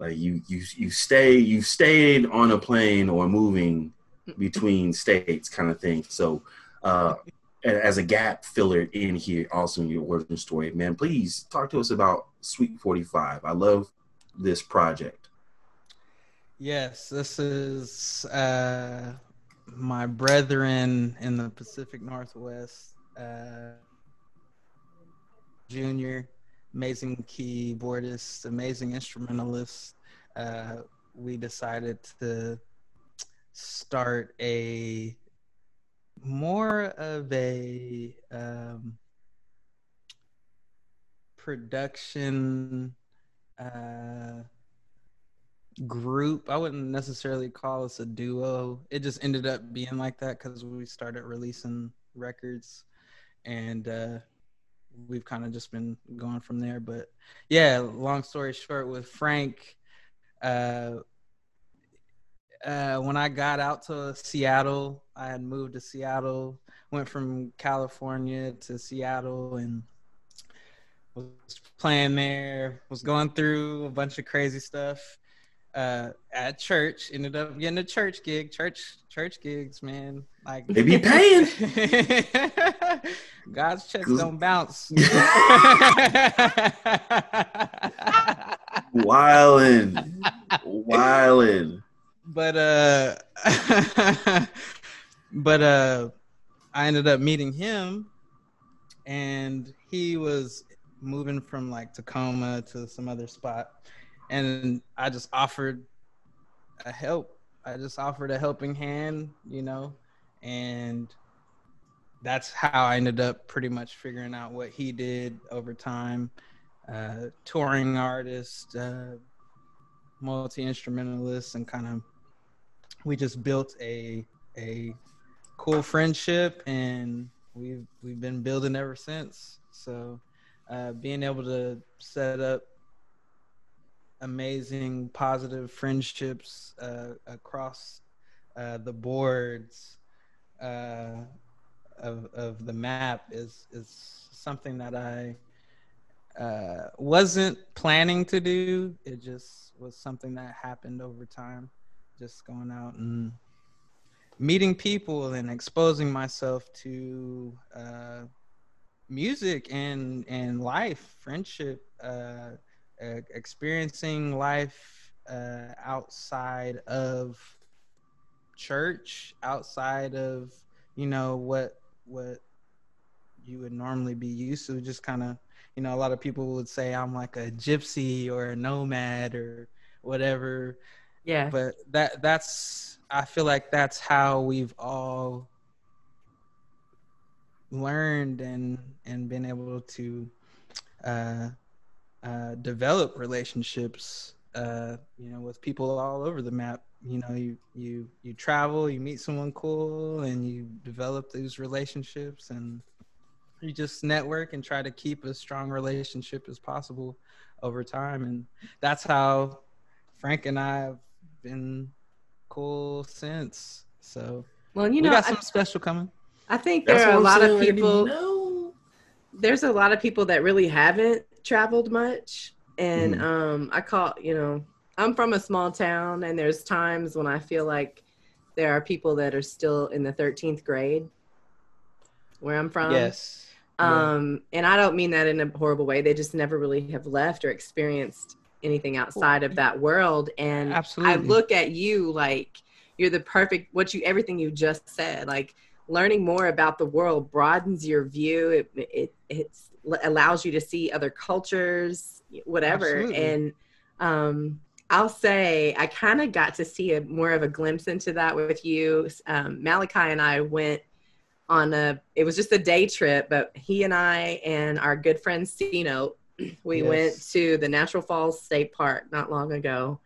[SPEAKER 2] like you you you stay you stayed on a plane or moving between states kind of thing so uh as a gap filler in here also in your origin story man please talk to us about sweet 45 i love this project
[SPEAKER 4] Yes, this is uh, my brethren in the Pacific Northwest, uh, Junior, amazing keyboardist, amazing instrumentalist. Uh, we decided to start a more of a um, production. Uh, group. I wouldn't necessarily call us a duo. It just ended up being like that because we started releasing records, and uh, we've kind of just been going from there. But yeah, long story short, with Frank, uh, uh, when I got out to Seattle, I had moved to Seattle, went from California to Seattle, and was playing there. Was going through a bunch of crazy stuff uh at church ended up getting a church gig church church gigs man. Like
[SPEAKER 2] They be paying.
[SPEAKER 4] god's checks don't bounce.
[SPEAKER 2] Wildin wildin.
[SPEAKER 4] But uh but uh I ended up meeting him, and he was moving from like Tacoma to some other spot, and I just offered a help. I just offered a helping hand, you know, and that's how I ended up pretty much figuring out what he did over time. Uh, touring artist, uh, multi instrumentalist, and kind of we just built a a cool friendship, and we've we've been building ever since. So, uh, being able to set up amazing positive friendships uh, across uh, the boards uh, of of the map is is something that I uh, wasn't planning to do. It just was something that happened over time. Just going out and meeting people and exposing myself to uh, music and and life, friendship, uh, experiencing life uh, outside of church, outside of you know what what you would normally be used to. Just kind of you know, a lot of people would say I'm like a gypsy or a nomad or whatever.
[SPEAKER 3] Yeah.
[SPEAKER 4] But that that's I feel like that's how we've all learned and and been able to uh, uh, develop relationships uh, you know with people all over the map. You know you you you travel you meet someone cool and you develop these relationships and you just network and try to keep a strong relationship as possible over time. And that's how frank and i have been cool since. So
[SPEAKER 3] Well, and you
[SPEAKER 4] we
[SPEAKER 3] know,
[SPEAKER 4] got
[SPEAKER 3] I,
[SPEAKER 4] something special coming.
[SPEAKER 3] I think
[SPEAKER 2] That's
[SPEAKER 3] there are a lot of
[SPEAKER 2] saying, I didn't
[SPEAKER 3] people. there's a lot of people that really haven't traveled much and
[SPEAKER 2] Mhm.
[SPEAKER 3] um i call you know i'm from a small town and there's times when i feel like there are people that are still in the 13th grade where i'm from
[SPEAKER 4] yes Yeah.
[SPEAKER 3] um and i don't mean that in a horrible way they just never really have left or experienced anything outside of that world and
[SPEAKER 4] Absolutely.
[SPEAKER 3] i look at you like you're the perfect what you everything you just said like learning more about the world broadens your view it it it's, allows you to see other cultures whatever
[SPEAKER 4] Absolutely.
[SPEAKER 3] and um I'll say I kind of got to see a more of a glimpse into that with you. Um, Malachi and I went on a it was just a day trip but he and i and our good friend Sino, we
[SPEAKER 4] Yes.
[SPEAKER 3] went to the natural falls state park not long ago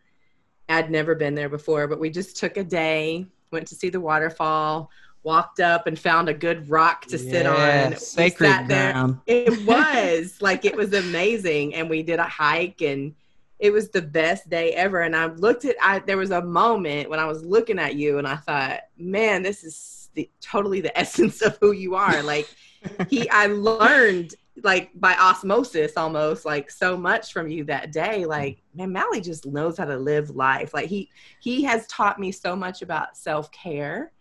[SPEAKER 3] i'd never been there before but we just took a day went to see the waterfall walked up and found a good rock to sit on. We
[SPEAKER 4] sacred
[SPEAKER 3] sat there.
[SPEAKER 4] ground.
[SPEAKER 3] It was like it was amazing and we did a hike and it was the best day ever and i looked at i there was a moment when i was looking at you and i thought man this is the totally the essence of who you are. Like he i learned like by osmosis almost like so much from you that day. Like man Mally just knows how to live life. Like he he has taught me so much about self-care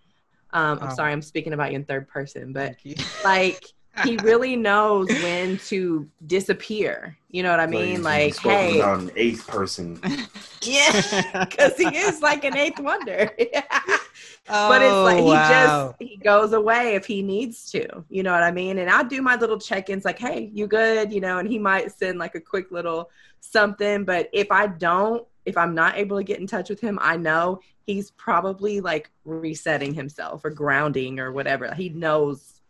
[SPEAKER 3] um i'm
[SPEAKER 4] Oh.
[SPEAKER 3] sorry i'm speaking about you in third person but like he really knows when to disappear. You know what I mean?
[SPEAKER 2] he's-
[SPEAKER 3] Like, hey,
[SPEAKER 2] about an eighth person.
[SPEAKER 3] yeah, because he is like an eighth wonder.
[SPEAKER 4] oh,
[SPEAKER 3] but it's like he
[SPEAKER 4] wow.
[SPEAKER 3] just he goes away if he needs to. You know what I mean? And I'll do my little check-ins, like, hey, you good? You know, and he might send like a quick little something. But if I don't, if I'm not able to get in touch with him, I know he's probably like resetting himself or grounding or whatever. He knows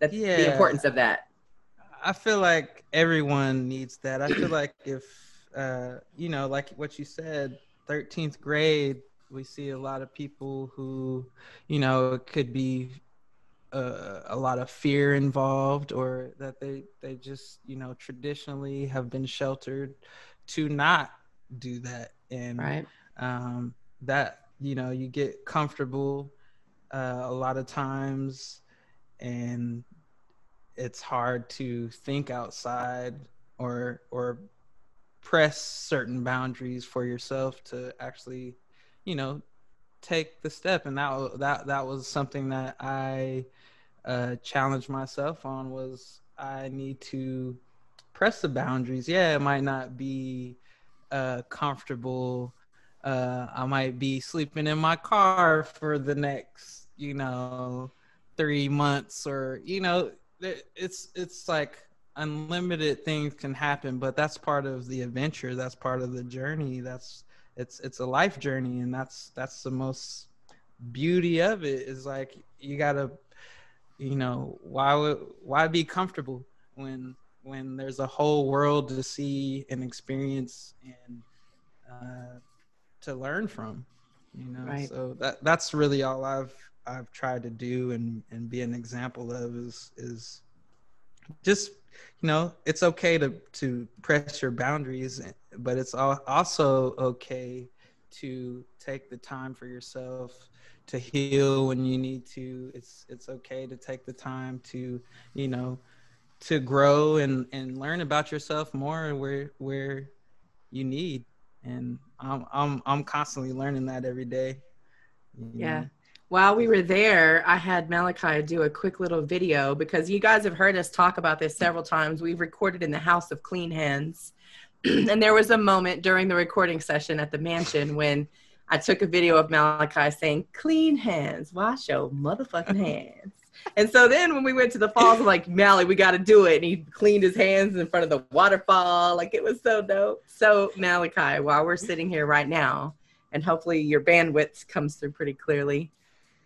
[SPEAKER 3] that the importance of that.
[SPEAKER 4] I feel like everyone needs that. I feel like if uh, you know, like what you said, thirteenth grade, we see a lot of people who, you know, it could be uh, a lot of fear involved, or that they they just you know traditionally have been sheltered to not do that, and
[SPEAKER 3] Right.
[SPEAKER 4] um, that you know you get comfortable uh, a lot of times and it's hard to think outside or or press certain boundaries for yourself to actually you know take the step. And that that that was something that i uh challenged myself on was i need to press the boundaries. Yeah it might not be uh comfortable uh i might be sleeping in my car for the next you know three months or you know it's it's like unlimited things can happen but that's part of the adventure. That's part of the journey. That's it's it's a life journey and that's that's the most beauty of it is like you gotta you know why why be comfortable when when there's a whole world to see and experience and uh, to learn from you know
[SPEAKER 3] Right.
[SPEAKER 4] so that that's really all i've i've tried to do and and be an example of is is just you know it's okay to to press your boundaries but it's also okay to take the time for yourself to heal when you need to it's it's okay to take the time to you know to grow and and learn about yourself more where where you need and i'm i'm i'm constantly learning that every day
[SPEAKER 3] Yeah.
[SPEAKER 4] know?
[SPEAKER 3] While we were there, I had Malachi do a quick little video because you guys have heard us talk about this several times. We've recorded in the House of Clean Hands. and there was a moment during the recording session at the mansion when I took a video of Malachi saying, Clean hands, wash your motherfucking hands. And so then when we went to the falls, I'm like, Mally, we got to do it. And he cleaned his hands in front of the waterfall. Like it was so dope. So, Malachi, while we're sitting here right now, and hopefully your bandwidth comes through pretty clearly,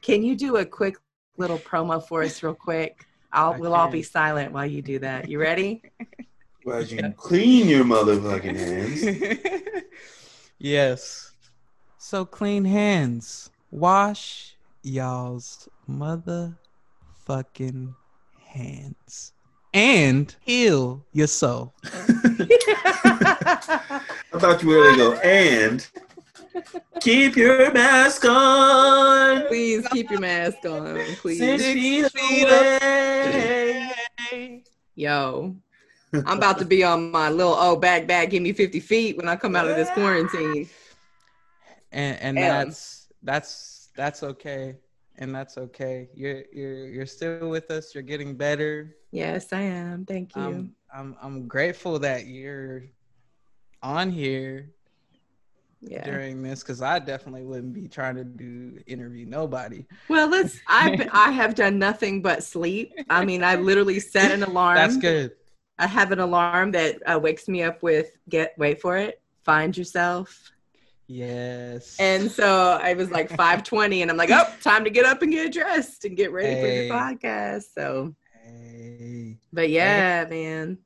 [SPEAKER 3] can you do a quick little promo for us, real quick? I'll,
[SPEAKER 4] I
[SPEAKER 3] we'll all be silent while you do that. You ready?
[SPEAKER 2] Well, you clean your motherfucking hands.
[SPEAKER 4] yes. So clean hands. Wash y'all's motherfucking hands. And heal your soul.
[SPEAKER 2] I thought you were going to go, and keep your mask on.
[SPEAKER 3] Please keep your mask on, please.
[SPEAKER 2] Six feet away.
[SPEAKER 3] Yo, I'm about to be on my little oh back back, give me 50 feet when I come out of this quarantine.
[SPEAKER 4] And and that's that's that's okay. And that's okay. You're you're you're still with us. You're getting better.
[SPEAKER 3] Yes, I am. Thank you.
[SPEAKER 4] I'm I'm I'm grateful that you're on here
[SPEAKER 3] yeah.
[SPEAKER 4] during this because I definitely wouldn't be trying to do interview nobody.
[SPEAKER 3] Well, let's. I I have done nothing but sleep. I mean, I literally set an alarm.
[SPEAKER 4] That's good.
[SPEAKER 3] I have an alarm that uh, wakes me up with get wait for it. Find yourself.
[SPEAKER 4] Yes.
[SPEAKER 3] And so I was like 5:20, and I'm like, oh, time to get up and get dressed and get ready
[SPEAKER 4] Hey.
[SPEAKER 3] for the podcast. So,
[SPEAKER 4] hey,
[SPEAKER 3] but yeah, man.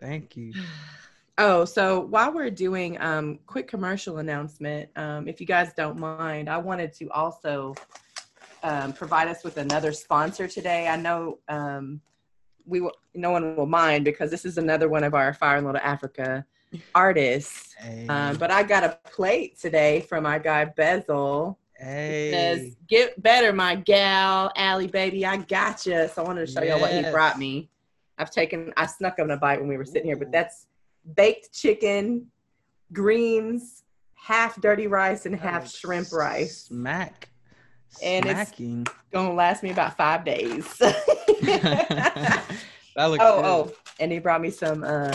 [SPEAKER 4] thank you.
[SPEAKER 3] Oh, so while we're doing um quick commercial announcement, um, if you guys don't mind, I wanted to also um, provide us with another sponsor today. I know um, we will, no one will mind because this is another one of our Fire in Little Africa artists.
[SPEAKER 4] Hey,
[SPEAKER 3] Um, but I got a plate today from my guy Bezel.
[SPEAKER 4] hey.
[SPEAKER 3] says, "Get better, my gal, Allie, baby. I got you." So I wanted to show y'all what he brought me. I've taken, I snuck on a bite when we were sitting here, but that's baked chicken, greens, half dirty rice, and half shrimp rice.
[SPEAKER 4] Smack.
[SPEAKER 3] And it's- Gonna last me about five days.
[SPEAKER 4] that looks
[SPEAKER 3] oh,
[SPEAKER 4] good.
[SPEAKER 3] oh, and he brought me some uh,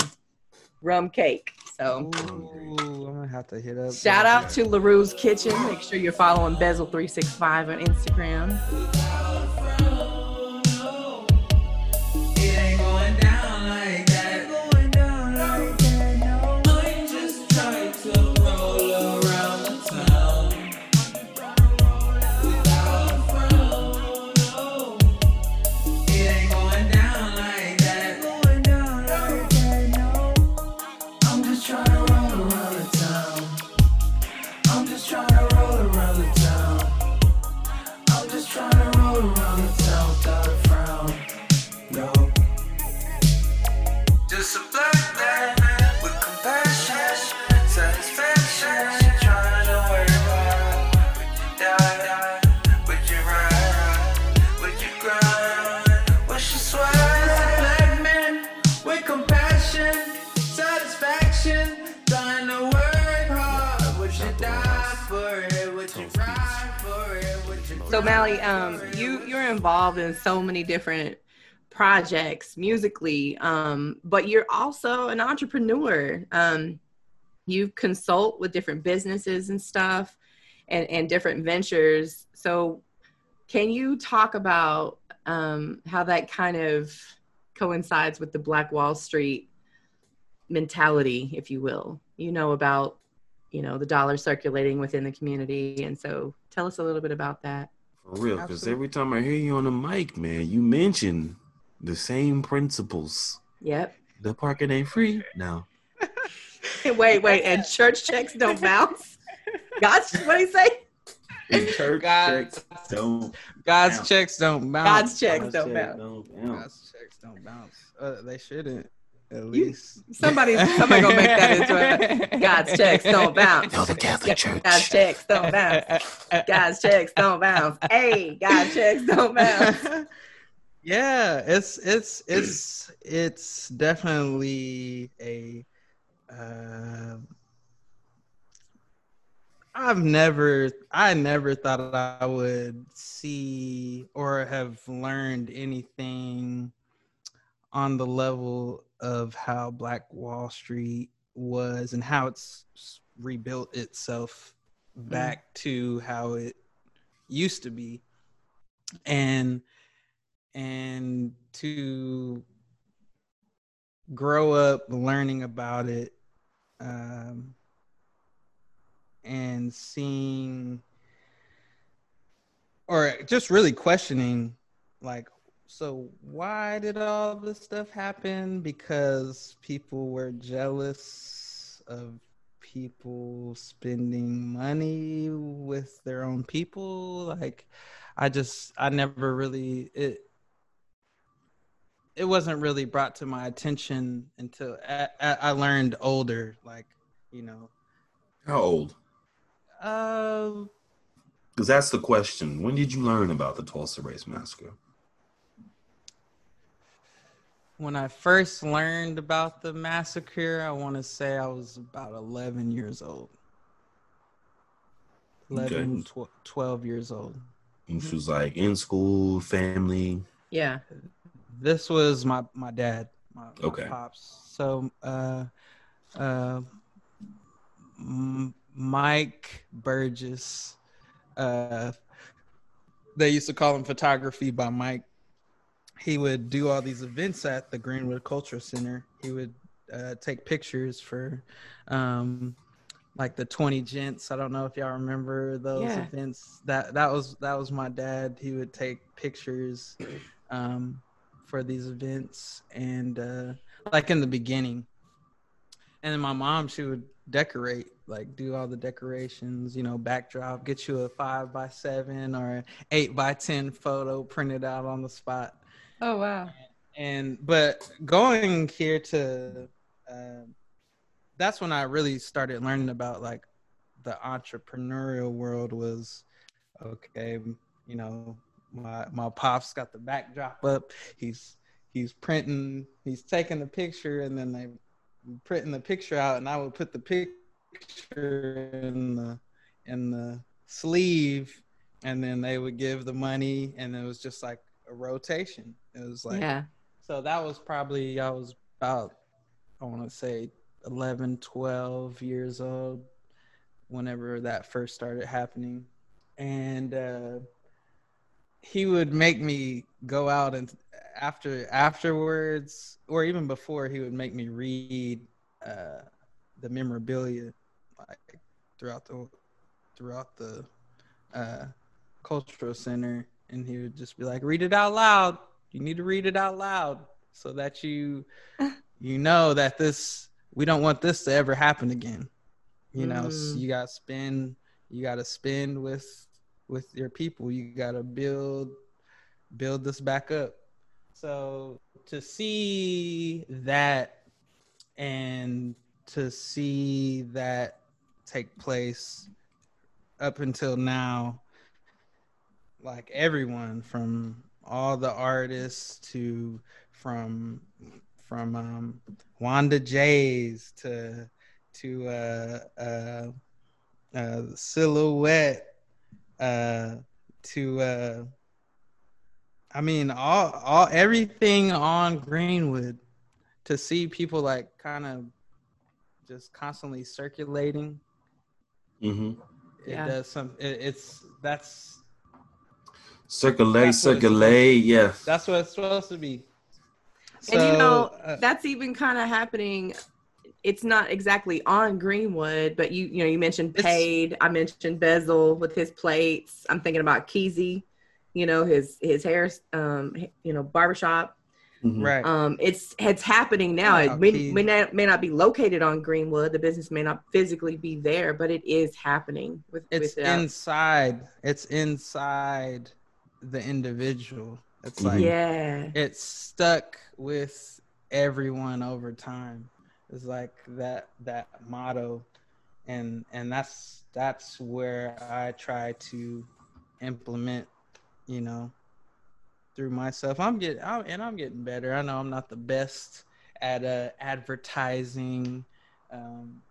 [SPEAKER 3] rum cake. So
[SPEAKER 4] Ooh, I'm gonna have to hit up.
[SPEAKER 3] shout out to LaRue's Kitchen. Make sure you're following Bezel365 on Instagram. Mally, um, you you're involved in so many different projects musically, um, but you're also an entrepreneur. Um, you consult with different businesses and stuff, and and different ventures. So, Can you talk about um, how that kind of coincides with the Black Wall Street mentality, if you will? You know about you know the dollar circulating within the community, and so tell us a little bit about that.
[SPEAKER 2] For real, because every time I hear you on the mic, man, you mention the same principles.
[SPEAKER 3] Yep.
[SPEAKER 2] The parking ain't free. now.
[SPEAKER 3] wait, wait, and church checks don't bounce. God's what he say?
[SPEAKER 2] And church
[SPEAKER 4] God-
[SPEAKER 2] checks don't
[SPEAKER 4] God's
[SPEAKER 2] Bounce.
[SPEAKER 4] checks don't bounce.
[SPEAKER 3] God's checks
[SPEAKER 2] God's
[SPEAKER 3] don't
[SPEAKER 2] check
[SPEAKER 3] bounce.
[SPEAKER 2] don't bounce.
[SPEAKER 4] God's checks don't bounce. Uh, they shouldn't. At
[SPEAKER 3] You-
[SPEAKER 4] least
[SPEAKER 3] Somebody, somebody gonna make that into a God's checks don't bounce.
[SPEAKER 2] Tell the Catholic Church.
[SPEAKER 3] God's checks don't bounce. God's checks don't bounce. Hey, God's checks don't bounce.
[SPEAKER 4] yeah, it's it's it's it's definitely a. Uh, I've never, I never thought I would see or have learned anything on the level of how Black Wall Street was and how it's rebuilt itself back to how it used to be. And and to grow up learning about it um, and seeing or just really questioning like so why did all this stuff happen because people were jealous of people spending money with their own people like i just i never really it it wasn't really brought to my attention until I, I learned older like you know
[SPEAKER 2] How old?
[SPEAKER 4] uh
[SPEAKER 2] Because that's the question. When did you learn about the Tulsa Race Massacre?
[SPEAKER 4] When i first learned about the massacre i want to say i was about 11 years old 11
[SPEAKER 2] Okay.
[SPEAKER 4] tw- 12 years old
[SPEAKER 2] And she was like in school, family.
[SPEAKER 3] Yeah.
[SPEAKER 4] this was my my dad my, my
[SPEAKER 2] Okay.
[SPEAKER 4] pops so uh uh mike burgess uh they used to call him photography by mike he would do all these events at the greenwood cultural center. He would uh, take pictures for um like the 20 gents. I don't know if y'all remember those
[SPEAKER 3] Yeah.
[SPEAKER 4] events. That that was that was my dad. He would take pictures um for these events and uh like in the beginning. And then my mom she would decorate like do all the decorations you know backdrop get you a five by seven or eight by ten photo printed out on the spot
[SPEAKER 3] Oh wow.
[SPEAKER 4] and but going here to uh, that's when i really started learning about like the entrepreneurial world was okay you know my my pops got the backdrop up he's he's printing he's taking the picture and then they printing the picture out and i would put the picture in the in the sleeve and then they would give the money and it was just like a rotation it was like
[SPEAKER 3] yeah.
[SPEAKER 4] so that was probably I was about I want to say 11, 12 years old whenever that first started happening. And uh he would make me go out and after afterwards or even before he would make me read uh the memorabilia like throughout the throughout the uh cultural center and he would just be like read it out loud you need to read it out loud so that you you know that this we don't want this to ever happen again. You know
[SPEAKER 3] Mm.
[SPEAKER 4] you got to spend you got to spend with with your people. You got to build build this back up. So to see that and to see that take place up until now like everyone from all the artists to from from um Wanda J's to to uh uh uh silhouette uh to uh I mean all all everything on Greenwood to see people like kind of just constantly circulating
[SPEAKER 2] hmm
[SPEAKER 4] it
[SPEAKER 3] Yeah.
[SPEAKER 4] does some it, it's that's
[SPEAKER 2] Circulate,
[SPEAKER 4] That's what it's
[SPEAKER 2] circulate. Yeah.
[SPEAKER 4] That's what it's supposed to be.
[SPEAKER 3] and you know
[SPEAKER 4] uh,
[SPEAKER 3] that's even kind of happening it's not exactly on greenwood but you you know you mentioned paid i mentioned bezel with his plates i'm thinking about keezy you know his his hair um you know barbershop
[SPEAKER 2] Mhm.
[SPEAKER 4] right.
[SPEAKER 3] um it's it's happening now
[SPEAKER 4] Wow,
[SPEAKER 3] it may, may not may not be located on greenwood the business may not physically be there but it is happening with
[SPEAKER 4] it's
[SPEAKER 3] with it.
[SPEAKER 4] inside. It's inside the individual. It's like
[SPEAKER 3] yeah
[SPEAKER 4] it's stuck with everyone over time. It's like that that motto, and and that's that's where I try to implement, you know, through myself. I'm getting I'm, and I'm getting better. I know I'm not the best at uh, advertising um,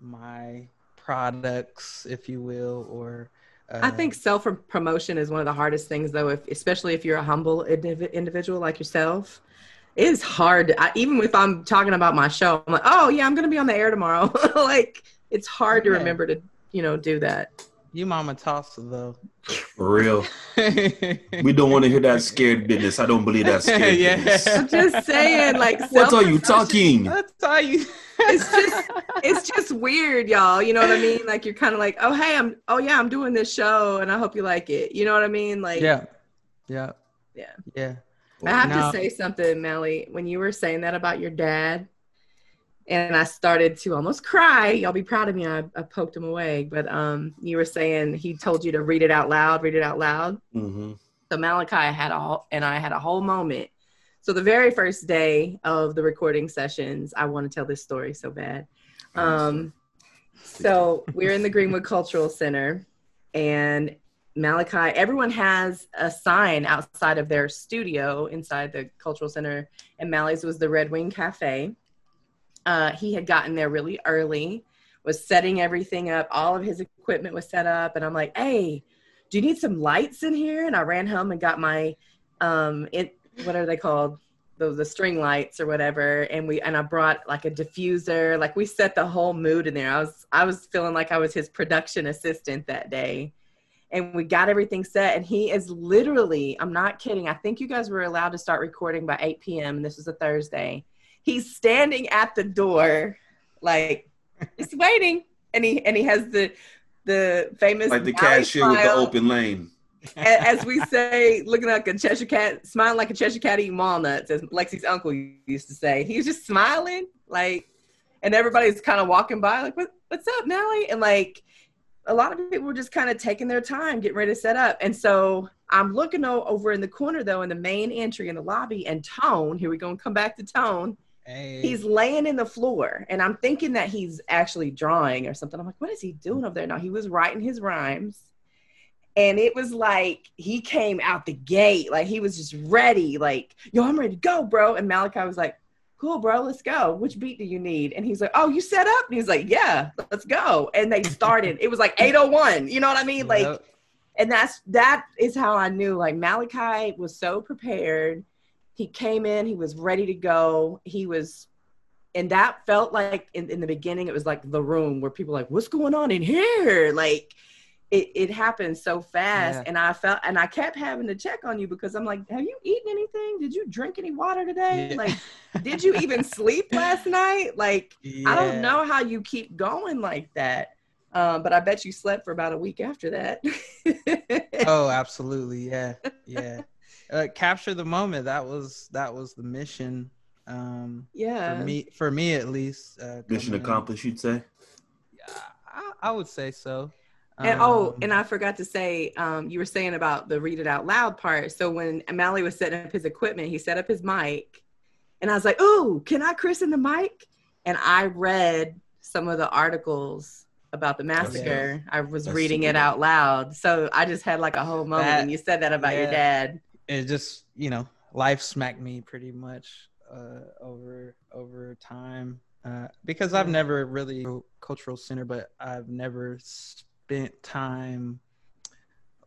[SPEAKER 4] my products, if you will, or uh,
[SPEAKER 3] I think self promotion is one of the hardest things, though, if especially if you're a humble indiv- individual like yourself. It is hard. I, even if I'm talking about my show, I'm like, oh yeah, I'm gonna be on the air tomorrow. like it's hard to remember to you know do that.
[SPEAKER 4] you, Mama Tossa, though.
[SPEAKER 2] For real. We don't want to hear that scared business. I don't believe that scared
[SPEAKER 4] Yeah.
[SPEAKER 2] business.
[SPEAKER 3] I'm just saying, like,
[SPEAKER 2] What are you talking?
[SPEAKER 4] That's how you.
[SPEAKER 3] It's just it's just weird, y'all. You know what I mean? Like you're kind of like, oh hey, I'm oh yeah, I'm doing this show, and I hope you like it. You know what I mean? Like
[SPEAKER 4] yeah, yeah,
[SPEAKER 3] Yeah.
[SPEAKER 4] yeah.
[SPEAKER 3] I have
[SPEAKER 4] No.
[SPEAKER 3] to say something, Melly. When you were saying that about your dad, and I started to almost cry. Y'all be proud of me. I, I poked him away, but um, you were saying he told you to read it out loud. Read it out loud.
[SPEAKER 2] hmm
[SPEAKER 3] So Malachi had a whole, and I had a whole moment. So the very first day of the recording sessions, I want to tell this story so bad. Um, so we're in the Greenwood Cultural Center, and Malachi, everyone has a sign outside of their studio inside the Cultural Center, and Mally's was the Red Wing Cafe. Uh, he had gotten there really early, was setting everything up. All of his equipment was set up, and I'm like, "Hey, do you need some lights in here?" And I ran home and got my, um, it what are they called? Those the string lights or whatever. And we and I brought like a diffuser. Like we set the whole mood in there. I was I was feeling like I was his production assistant that day. And we got everything set, and he is literally, I'm not kidding. I think you guys were allowed to start recording by 8 p.m. And this was a Thursday. He's standing at the door, like just waiting. And he and he has the the famous
[SPEAKER 2] Like the cashier with the open lane.
[SPEAKER 3] As we say, looking like a Cheshire cat, smiling like a Cheshire cat eating walnuts, as Lexi's uncle used to say. He was just smiling, like, and everybody's kind of walking by, like, what, "What's up, Mally?" And like, a lot of people were just kind of taking their time, getting ready to set up. And so I'm looking over in the corner, though, in the main entry in the lobby, and Tone. Here we go, and come back to Tone.
[SPEAKER 4] Hey,
[SPEAKER 3] He's laying in the floor, and I'm thinking that he's actually drawing or something. I'm like, what is he doing over there? Now he was writing his rhymes. And it was like he came out the gate, like he was just ready, like, yo, I'm ready to go, bro. And Malachi was like, cool, bro, let's go. Which beat do you need? And he's like, oh, you set up? And he's like, yeah, let's go. And they started. it was like 801. You know what I mean? Like,
[SPEAKER 4] Yep.
[SPEAKER 3] and that's that is how I knew like Malachi was so prepared. He came in, he was ready to go. He was and that felt like in, in the beginning it was like the room where people were like, What's going on in here? Like it, it happened so fast
[SPEAKER 4] Yeah.
[SPEAKER 3] and I felt and I kept having to check on you because I'm like, Have you eaten anything? Did you drink any water today?
[SPEAKER 4] Yeah.
[SPEAKER 3] Like, did you even sleep last night? Like I don't know how you keep going like that. Um, but I bet you slept for about a week after that.
[SPEAKER 4] oh absolutely yeah yeah uh, capture the moment that was that was the mission um
[SPEAKER 3] yeah.
[SPEAKER 4] for me for me at least uh
[SPEAKER 2] Mission
[SPEAKER 4] coming in.
[SPEAKER 2] accomplished, you'd say.
[SPEAKER 4] I, I would say so
[SPEAKER 3] And oh,
[SPEAKER 4] Um,
[SPEAKER 3] and I forgot to say, um, you were saying about the read it out loud part. So when Mally was setting up his equipment, he set up his mic, and I was like, "Ooh, can I christen the mic?" And I read some of the articles about the massacre. I was
[SPEAKER 2] That's
[SPEAKER 3] reading it out loud, so I just had like a whole moment.
[SPEAKER 4] That-
[SPEAKER 3] and you said that about your dad.
[SPEAKER 4] it just you know life smacked me pretty much uh, over over time uh, because I've never really cultural center, but I've never spent time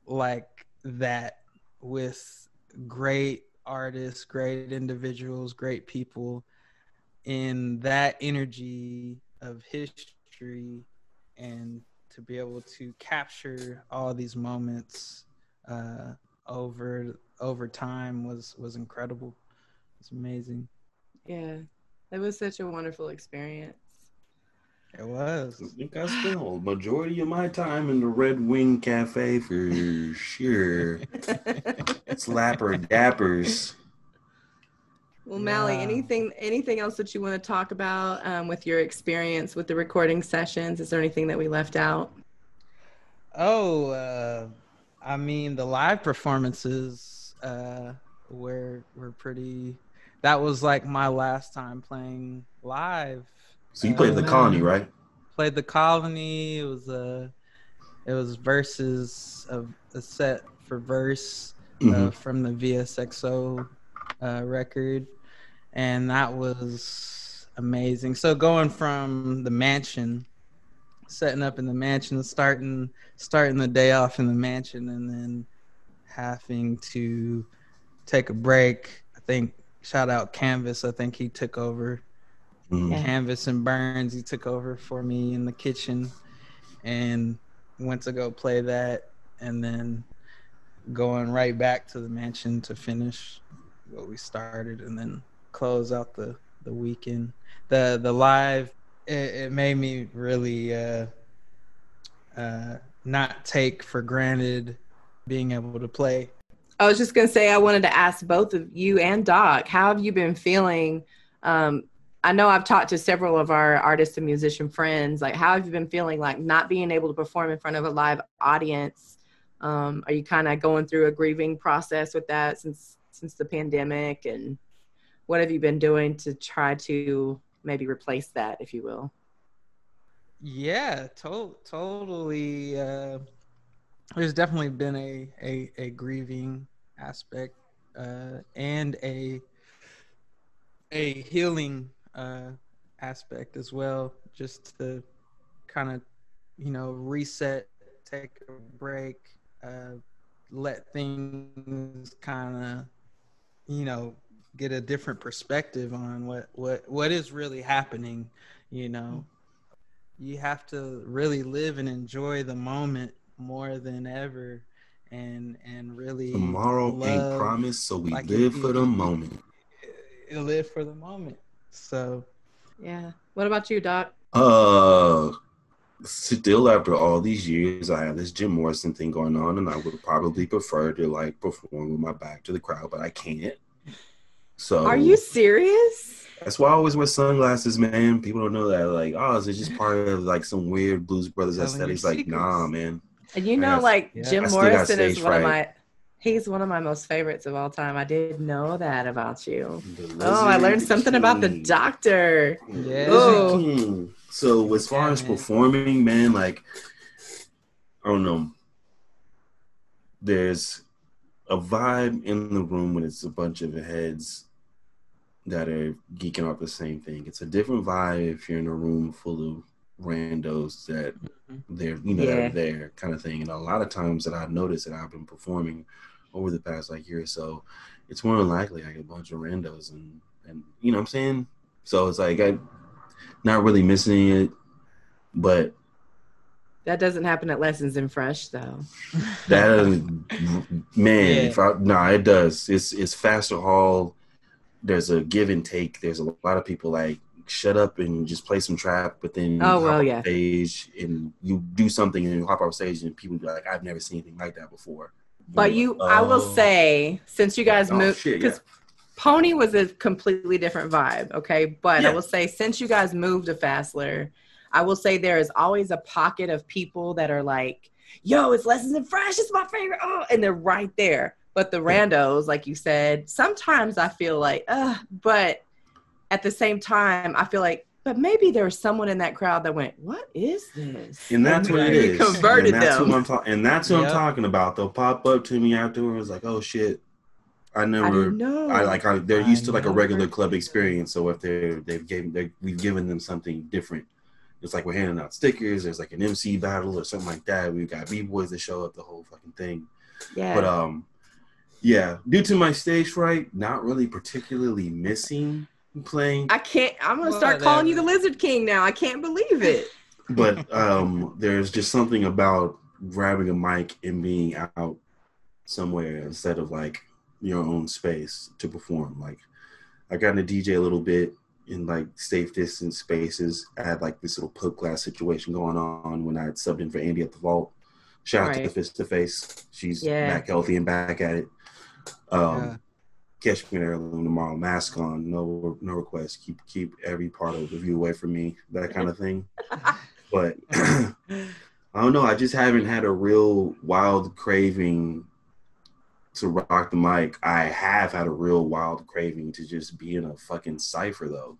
[SPEAKER 4] like that with great artists, great individuals, great people in that energy of history and to be able to capture all these moments uh, over over time was was incredible. It's amazing.
[SPEAKER 3] Yeah, it was such a wonderful experience.
[SPEAKER 4] It was.
[SPEAKER 2] I think I spent a majority of my time in the Red Wing Cafe for sure. It's Slapper dappers.
[SPEAKER 3] Well, Mally,
[SPEAKER 4] Yeah.
[SPEAKER 3] anything anything else that you want to talk about um, with your experience with the recording sessions? Is there anything that we left out?
[SPEAKER 4] Oh, uh, I mean the live performances uh, were were pretty. That was like my last time playing live.
[SPEAKER 2] So you played the
[SPEAKER 4] Uh,
[SPEAKER 2] colony, right?
[SPEAKER 4] Played the colony. It was a. It was verses of a set for verse uh,
[SPEAKER 2] Mhm.
[SPEAKER 4] from the VSXO uh, record, and that was amazing. So going from the mansion, setting up in the mansion, starting starting the day off in the mansion, and then having to take a break. I think shout out Canvas. I think he took over
[SPEAKER 2] Mhm.
[SPEAKER 4] Canvas and Burns. He took over for me in the kitchen and went to go play that and then going right back to the mansion to finish what we started and then close out the the weekend. The the live it, it made me really uh uh not take for granted being able to play.
[SPEAKER 3] I was just gonna say I wanted to ask both of you and Doc, how have you been feeling? Um, I know I've talked to several of our artists and musician friends. Like, how have you been feeling like not being able to perform in front of a live audience? Um, are you kind of going through a grieving process with that since since the pandemic? And what have you been doing to try to maybe replace that, if you will?
[SPEAKER 4] Yeah, to- totally. Uh, there's definitely been a a, a grieving aspect uh, and a a healing uh, aspect as well. Just to kind of you know reset, take a break, uh, let things kind of you know get a different perspective on what what what is really happening. You know you have to really live and enjoy the moment more than ever and and really
[SPEAKER 2] Tomorrow ain't promised, so we
[SPEAKER 4] like
[SPEAKER 2] live for the moment.
[SPEAKER 4] live for the moment so
[SPEAKER 3] Yeah. What about you, Doc?
[SPEAKER 2] Uh, still after all these years, I have this Jim Morrison thing going on, and I would probably prefer to like perform with my back to the crowd, but I can't. So
[SPEAKER 3] Are you serious?
[SPEAKER 2] That's why I always wear sunglasses, man. People don't know that. Like, oh, is it just part of like some weird Blues Brothers
[SPEAKER 4] Telling
[SPEAKER 2] aesthetic? like, nah, man.
[SPEAKER 3] And you know,
[SPEAKER 2] got-
[SPEAKER 3] like
[SPEAKER 4] yeah.
[SPEAKER 3] Jim
[SPEAKER 2] I
[SPEAKER 3] Morrison is
[SPEAKER 2] stage
[SPEAKER 3] one of my he's one of my most favorites of all time. I did know that about you. Oh, I learned
[SPEAKER 2] Lizard
[SPEAKER 3] something about the doctor.
[SPEAKER 4] Yeah.
[SPEAKER 3] Oh.
[SPEAKER 2] So as far as performing, man, like I don't know. There's a vibe in the room when it's a bunch of heads that are geeking off the same thing. It's a different vibe if you're in a room full of randos that mm-hmm. they're you know that are there kind of thing. And a lot of times that I've noticed that I've been performing over the past like year or so, it's more than likely I get a bunch of randos and and you know what I'm saying. So it's like I not really missing it, but
[SPEAKER 3] That doesn't happen at Lessons in Fresh, though.
[SPEAKER 2] that doesn't, man,
[SPEAKER 4] Yeah.
[SPEAKER 2] if I, nah, it does. It's it's Fassler Hall. There's a give and take. There's a lot of people like shut up and just play some trap, but then
[SPEAKER 3] Oh, well, yeah.
[SPEAKER 2] stage and you do something and you hop off stage and people be like, I've never seen anything like that before.
[SPEAKER 3] But you, I will
[SPEAKER 2] "Oh."
[SPEAKER 3] say, since you guys
[SPEAKER 2] Oh,
[SPEAKER 3] moved, because Pony was a completely different vibe. Okay, but I will say, since you guys moved to Fassler, I will say there is always a pocket of people that are like, "Yo, it's Lessons in Fresh. It's my favorite." Oh, and they're right there. But the randos, like you said, sometimes I feel like, uh, but at the same time, I feel like, but maybe there was someone in that crowd that went, "What is this?"
[SPEAKER 2] And that's what it is.
[SPEAKER 3] Converted
[SPEAKER 2] and that's
[SPEAKER 3] them.
[SPEAKER 2] Who I'm ta- and that's what
[SPEAKER 4] Yep.
[SPEAKER 2] I'm talking about. They'll pop up to me afterwards, like, "Oh shit, I
[SPEAKER 3] I
[SPEAKER 2] never."
[SPEAKER 3] didn't know.
[SPEAKER 2] I like. I, they're
[SPEAKER 4] I
[SPEAKER 2] used to like a regular club
[SPEAKER 4] that.
[SPEAKER 2] experience. So if they're they've given they we've given them something different. It's like we're handing out stickers. There's like an MC battle or something like that. We've got b boys that show up the whole fucking thing.
[SPEAKER 3] yeah.
[SPEAKER 2] But um, yeah. Due to my stage fright, not really particularly missing playing.
[SPEAKER 3] I can't. I'm gonna start calling you the Lizard King now. I can't believe it.
[SPEAKER 2] but um there's just something about grabbing a mic and being out somewhere instead of like your own space to perform. Like I got to DJ a little bit in like safe distance spaces. I had like this little pub class situation going on when I had subbed in for Andy at the vault. Shout out to
[SPEAKER 3] Right.
[SPEAKER 2] Fist to Face. She's
[SPEAKER 3] Yeah.
[SPEAKER 2] back healthy and back at it. Um,
[SPEAKER 4] Yeah.
[SPEAKER 2] Catch me there tomorrow. Mask on. No, no request. Keep keep every part of the view away from me. That kind of thing. but I don't know. I just haven't had a real wild craving to rock the mic. I have had a real wild craving to just be in a fucking cipher though.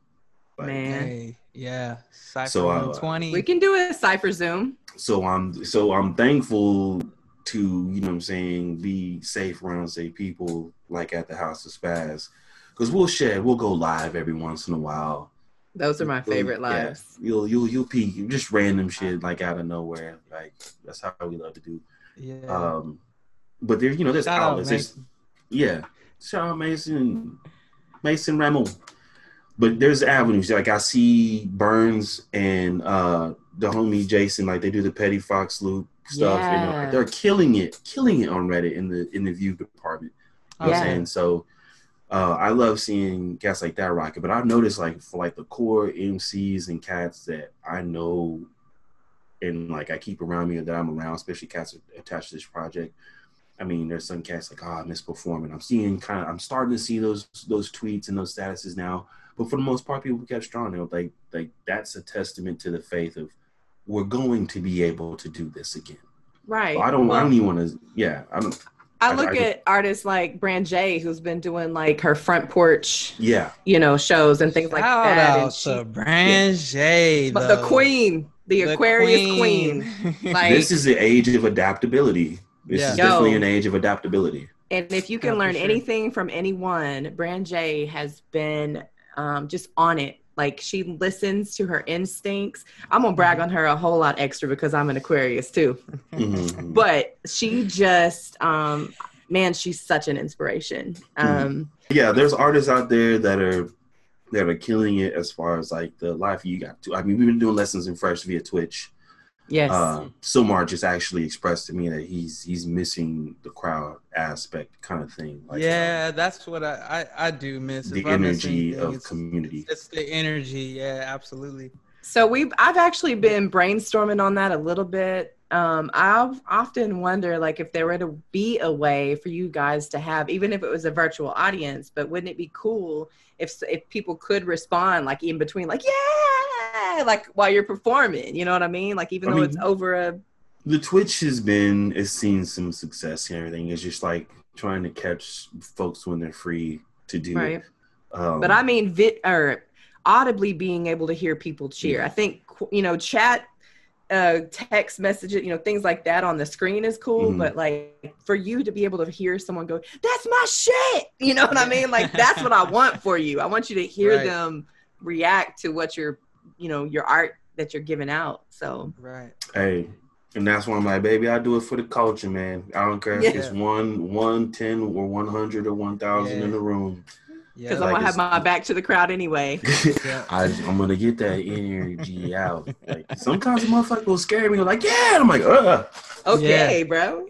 [SPEAKER 2] Like,
[SPEAKER 3] Man.
[SPEAKER 4] Hey, yeah. Cypher
[SPEAKER 2] So, uh,
[SPEAKER 4] 120.
[SPEAKER 3] We can do a cipher Zoom.
[SPEAKER 2] so I'm so I'm thankful to you know what I'm saying be safe around say people like at the House of Spaz because we'll share we'll go live every once in a while.
[SPEAKER 3] Those are my favorite
[SPEAKER 2] Yeah.
[SPEAKER 3] lives.
[SPEAKER 2] You'll you'll you'll peek just random shit like out of nowhere. Like that's how we love to do.
[SPEAKER 4] yeah.
[SPEAKER 2] Um, but there, you know, there's
[SPEAKER 4] Shout out,
[SPEAKER 2] outlets. There's, yeah, shout out Mason, Mason Ramon. But there's avenues. Like I see Burns and uh the homie Jason, like they do the Petty Fox loop stuff. And
[SPEAKER 3] Yeah.
[SPEAKER 2] uh, they're killing it, killing it on Reddit in the in the view department. You know what I'm
[SPEAKER 3] Yeah.
[SPEAKER 2] saying? So uh, I love seeing cats like that rocket. But I've noticed like for like the core MCs and cats that I know and like I keep around me or that I'm around, especially cats attached to this project. I mean, there's some cats like, oh, I miss performing. I'm seeing kind of, I'm starting to see those those tweets and those statuses now. But for the most part, people kept strong. They're like, like that's a testament to the faith of we're going to be able to do this again.
[SPEAKER 3] Right.
[SPEAKER 2] I don't, I don't even want to. Yeah, I don't.
[SPEAKER 3] I
[SPEAKER 2] I-
[SPEAKER 3] look
[SPEAKER 2] I-
[SPEAKER 3] at artists like Branjae, who's been doing like her front porch,
[SPEAKER 2] Yeah,
[SPEAKER 3] you know, shows and things like that.
[SPEAKER 4] out
[SPEAKER 3] And she,
[SPEAKER 4] to Branjae,
[SPEAKER 3] but the queen, the,
[SPEAKER 4] The
[SPEAKER 3] Aquarius queen. Like,
[SPEAKER 2] this is the age of adaptability. This
[SPEAKER 4] Yeah.
[SPEAKER 2] is
[SPEAKER 3] Yo.
[SPEAKER 2] definitely an age of adaptability.
[SPEAKER 3] And if you can
[SPEAKER 4] for
[SPEAKER 3] learn
[SPEAKER 4] sure.
[SPEAKER 3] anything from anyone, Branjae has been um, just on it. Like she listens to her instincts. I'm gonna
[SPEAKER 4] Mm-hmm.
[SPEAKER 3] brag on her a whole lot extra because I'm an Aquarius too.
[SPEAKER 2] Mhm.
[SPEAKER 3] But she just, um, man, she's such an inspiration.
[SPEAKER 2] Mm-hmm.
[SPEAKER 3] Um,
[SPEAKER 2] yeah, there's artists out there that are that are killing it as far as like the life you got to. I mean, we've been doing lessons in Fresh via Twitch.
[SPEAKER 3] Yes,
[SPEAKER 2] Uh, Silmar just actually expressed to me that he's he's missing the crowd aspect kind of thing. Like,
[SPEAKER 4] yeah, that's what I, I, I do miss.
[SPEAKER 2] the
[SPEAKER 4] If
[SPEAKER 2] energy
[SPEAKER 4] anything,
[SPEAKER 2] of
[SPEAKER 4] it's-
[SPEAKER 2] community.
[SPEAKER 4] It's, it's the energy. Yeah, absolutely.
[SPEAKER 3] So we've I've actually been brainstorming on that a little bit. Um, I've often wonder like if there were to be a way for you guys to have, even if it was a virtual audience, but wouldn't it be cool if if people could respond like in between, like yeah, like while you're performing, you know what I mean? Like even
[SPEAKER 2] I
[SPEAKER 3] though
[SPEAKER 2] mean-
[SPEAKER 3] it's over a
[SPEAKER 2] the Twitch has been has seen some success and everything. It's just like trying to catch folks when they're free to do
[SPEAKER 3] right.
[SPEAKER 2] it. Um,
[SPEAKER 3] But I mean, vit or audibly being able to hear people cheer. I think you know, chat, uh, text messages, you know, things like that on the screen is cool.
[SPEAKER 2] Mhm.
[SPEAKER 3] But like for you to be able to hear someone go, "That's my shit," you know what I mean? Like that's what I want for you. I want you to hear
[SPEAKER 4] Right.
[SPEAKER 3] them react to what you're, you know, your art that you're giving out. So
[SPEAKER 4] Right.
[SPEAKER 2] Hey, and that's why I'm like, baby, I do it for the culture, man. I don't care if it's one, one, ten, or one hundred or one thousand in the room.
[SPEAKER 4] Yeah.
[SPEAKER 3] because
[SPEAKER 2] like
[SPEAKER 3] I'm gonna have my back to the crowd anyway.
[SPEAKER 2] I, I'm gonna get that energy out. Like sometimes a motherfucker will scare me. Like, yeah, and I'm like, uh.
[SPEAKER 3] Okay, bro.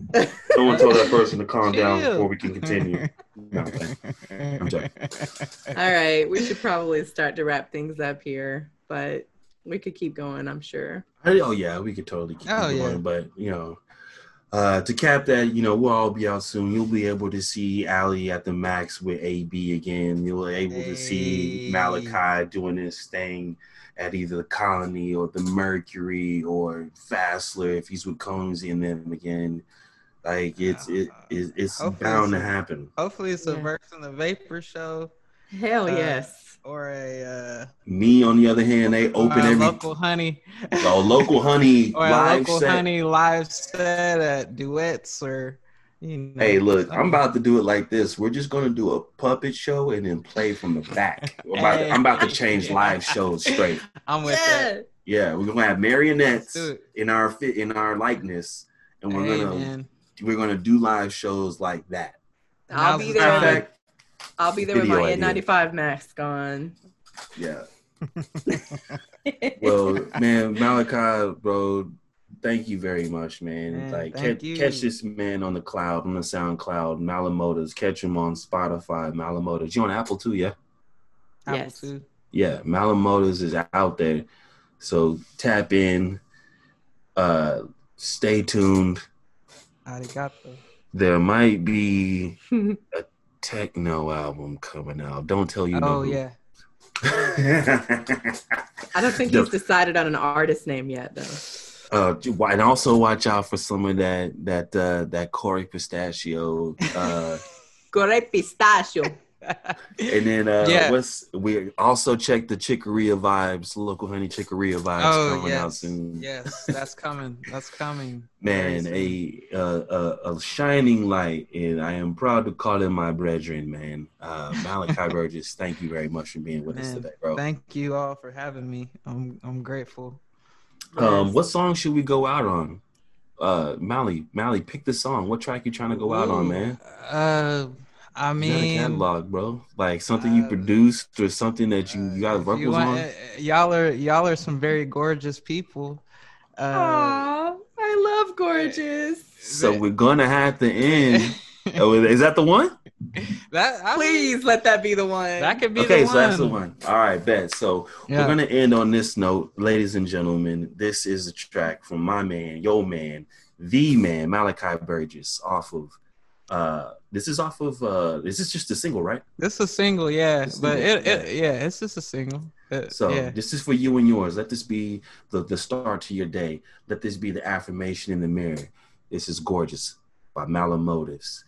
[SPEAKER 2] Someone told that person to calm down before we can continue. No, I'm joking.
[SPEAKER 3] All right, we should probably start to wrap things up here, but we could keep going. I'm sure.
[SPEAKER 2] I- Oh yeah, we could totally keep
[SPEAKER 4] Oh,
[SPEAKER 2] going,
[SPEAKER 4] yeah.
[SPEAKER 2] but you know, uh, to cap that, you know, we'll all be out soon. You'll be able to see Ali at the max with AB again. You'll be able to see Malachi doing his thing at either the Colony or the Mercury or Fassler if he's with Combsy and them again. Like it's it, it it's
[SPEAKER 4] Hopefully
[SPEAKER 2] bound to
[SPEAKER 4] it's a-
[SPEAKER 2] happen.
[SPEAKER 4] Hopefully, it's a
[SPEAKER 3] Yeah.
[SPEAKER 4] verse in the vapor show
[SPEAKER 3] Hell
[SPEAKER 4] Uh,
[SPEAKER 3] yes.
[SPEAKER 4] or a uh,
[SPEAKER 2] Me on the other hand, they open
[SPEAKER 4] or a
[SPEAKER 2] every
[SPEAKER 4] local honey
[SPEAKER 2] a local honey
[SPEAKER 4] or a
[SPEAKER 2] live
[SPEAKER 4] local
[SPEAKER 2] set.
[SPEAKER 4] honey live set at duets or you know.
[SPEAKER 2] Hey, look, I'm about to do it like this. We're just gonna do a puppet show and then play from the back. I'm about, to, I'm about to change live shows straight.
[SPEAKER 4] I'm with that.
[SPEAKER 3] Yeah.
[SPEAKER 2] Yeah, we're gonna have marionettes
[SPEAKER 4] Let's do it.
[SPEAKER 2] in our fit in our likeness, and we're
[SPEAKER 4] Hey,
[SPEAKER 2] gonna
[SPEAKER 4] man.
[SPEAKER 2] we're gonna do live shows like that.
[SPEAKER 3] I'll be there.
[SPEAKER 4] time.
[SPEAKER 3] With, I'll be there with my
[SPEAKER 2] idea.
[SPEAKER 3] N95 mask on.
[SPEAKER 2] Yeah. Well, man, Malachi, bro, Thank you very much, man.
[SPEAKER 4] Man,
[SPEAKER 2] like
[SPEAKER 4] thank
[SPEAKER 2] catch,
[SPEAKER 4] you.
[SPEAKER 2] catch this man on the cloud, on the SoundCloud, Malamotas. Catch him on Spotify, Malamotas. You on Apple too, yeah?
[SPEAKER 4] Apple
[SPEAKER 3] Yes.
[SPEAKER 4] too.
[SPEAKER 2] Yeah, Malamotas is out there. So tap in. Uh stay tuned.
[SPEAKER 4] Arigato.
[SPEAKER 2] There might be a techno album coming out. Don't tell you
[SPEAKER 4] Oh yeah.
[SPEAKER 3] I don't think he's decided on an artist name yet, though.
[SPEAKER 2] Uh, and also watch out for some of that that uh, that Corey Pistachio. Uh,
[SPEAKER 3] Gore pistachio.
[SPEAKER 2] And then uh,
[SPEAKER 4] Yeah.
[SPEAKER 2] what's we also check the Chicoria vibes, local honey Chicoria vibes
[SPEAKER 4] Oh
[SPEAKER 2] coming out
[SPEAKER 4] yes.
[SPEAKER 2] soon.
[SPEAKER 4] Yes, that's coming. That's coming.
[SPEAKER 2] Man, a, uh, a a shining light, and I am proud to call him my brethren, man. Uh, Malachi Burgess, thank you very much for being with us today, bro.
[SPEAKER 4] Thank you all for having me. I'm I'm grateful.
[SPEAKER 2] Um,
[SPEAKER 3] Yes.
[SPEAKER 2] what song should we go out on? Uh, Mally, Mally, pick the song. What track you trying to go out on, man?
[SPEAKER 4] Uh, I
[SPEAKER 2] You got a
[SPEAKER 4] mean,
[SPEAKER 2] catalog, bro. Like something you
[SPEAKER 4] uh,
[SPEAKER 2] produced or something that you, you got vocals
[SPEAKER 4] you want-
[SPEAKER 2] on.
[SPEAKER 4] uh, y'all are y'all are some very gorgeous people. Uh,
[SPEAKER 3] Aw, I love gorgeous.
[SPEAKER 2] So we're gonna have to end. oh, is that the one?
[SPEAKER 4] that I mean,
[SPEAKER 3] Please let that be the one.
[SPEAKER 4] that could be
[SPEAKER 2] Okay,
[SPEAKER 4] the
[SPEAKER 2] so
[SPEAKER 4] one.
[SPEAKER 2] that's the one. All right, bet. So
[SPEAKER 4] Yeah.
[SPEAKER 2] we're gonna end on this note, ladies and gentlemen. This is a track from my man, your man, the man, Malachi Burgess, off of. Uh, this is off of. Uh, this is just a single, right?
[SPEAKER 4] This is a single, yeah,
[SPEAKER 2] It's a
[SPEAKER 4] but
[SPEAKER 2] single,
[SPEAKER 4] it, it yeah, it's just a single. Uh,
[SPEAKER 2] So
[SPEAKER 4] yeah.
[SPEAKER 2] this is for you and yours. Let this be the, the start to your day. Let this be the affirmation in the mirror. This is gorgeous by Malamotives.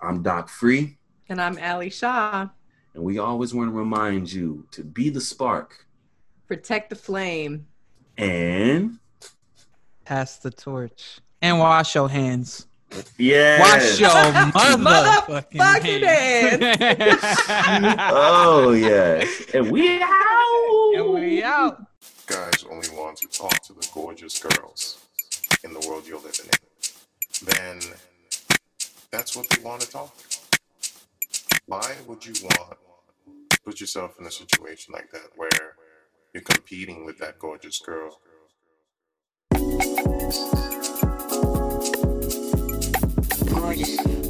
[SPEAKER 2] I'm Doc Free,
[SPEAKER 3] and I'm Ali Shaw.
[SPEAKER 2] and we always want to remind you to be the spark
[SPEAKER 3] Protect the flame.
[SPEAKER 2] and
[SPEAKER 4] Pass the torch and wash your hands.
[SPEAKER 2] Yeah.
[SPEAKER 4] Wash your motherfucking
[SPEAKER 3] Motherfucking
[SPEAKER 4] hands.
[SPEAKER 2] Oh, oh yes, and we out.
[SPEAKER 4] and we out.
[SPEAKER 7] guys only want to talk to the gorgeous girls in the world you're living in, then that's what they want to talk. Why would you want to put yourself in a situation like that where you're competing with that gorgeous girl?
[SPEAKER 8] Gorgeous.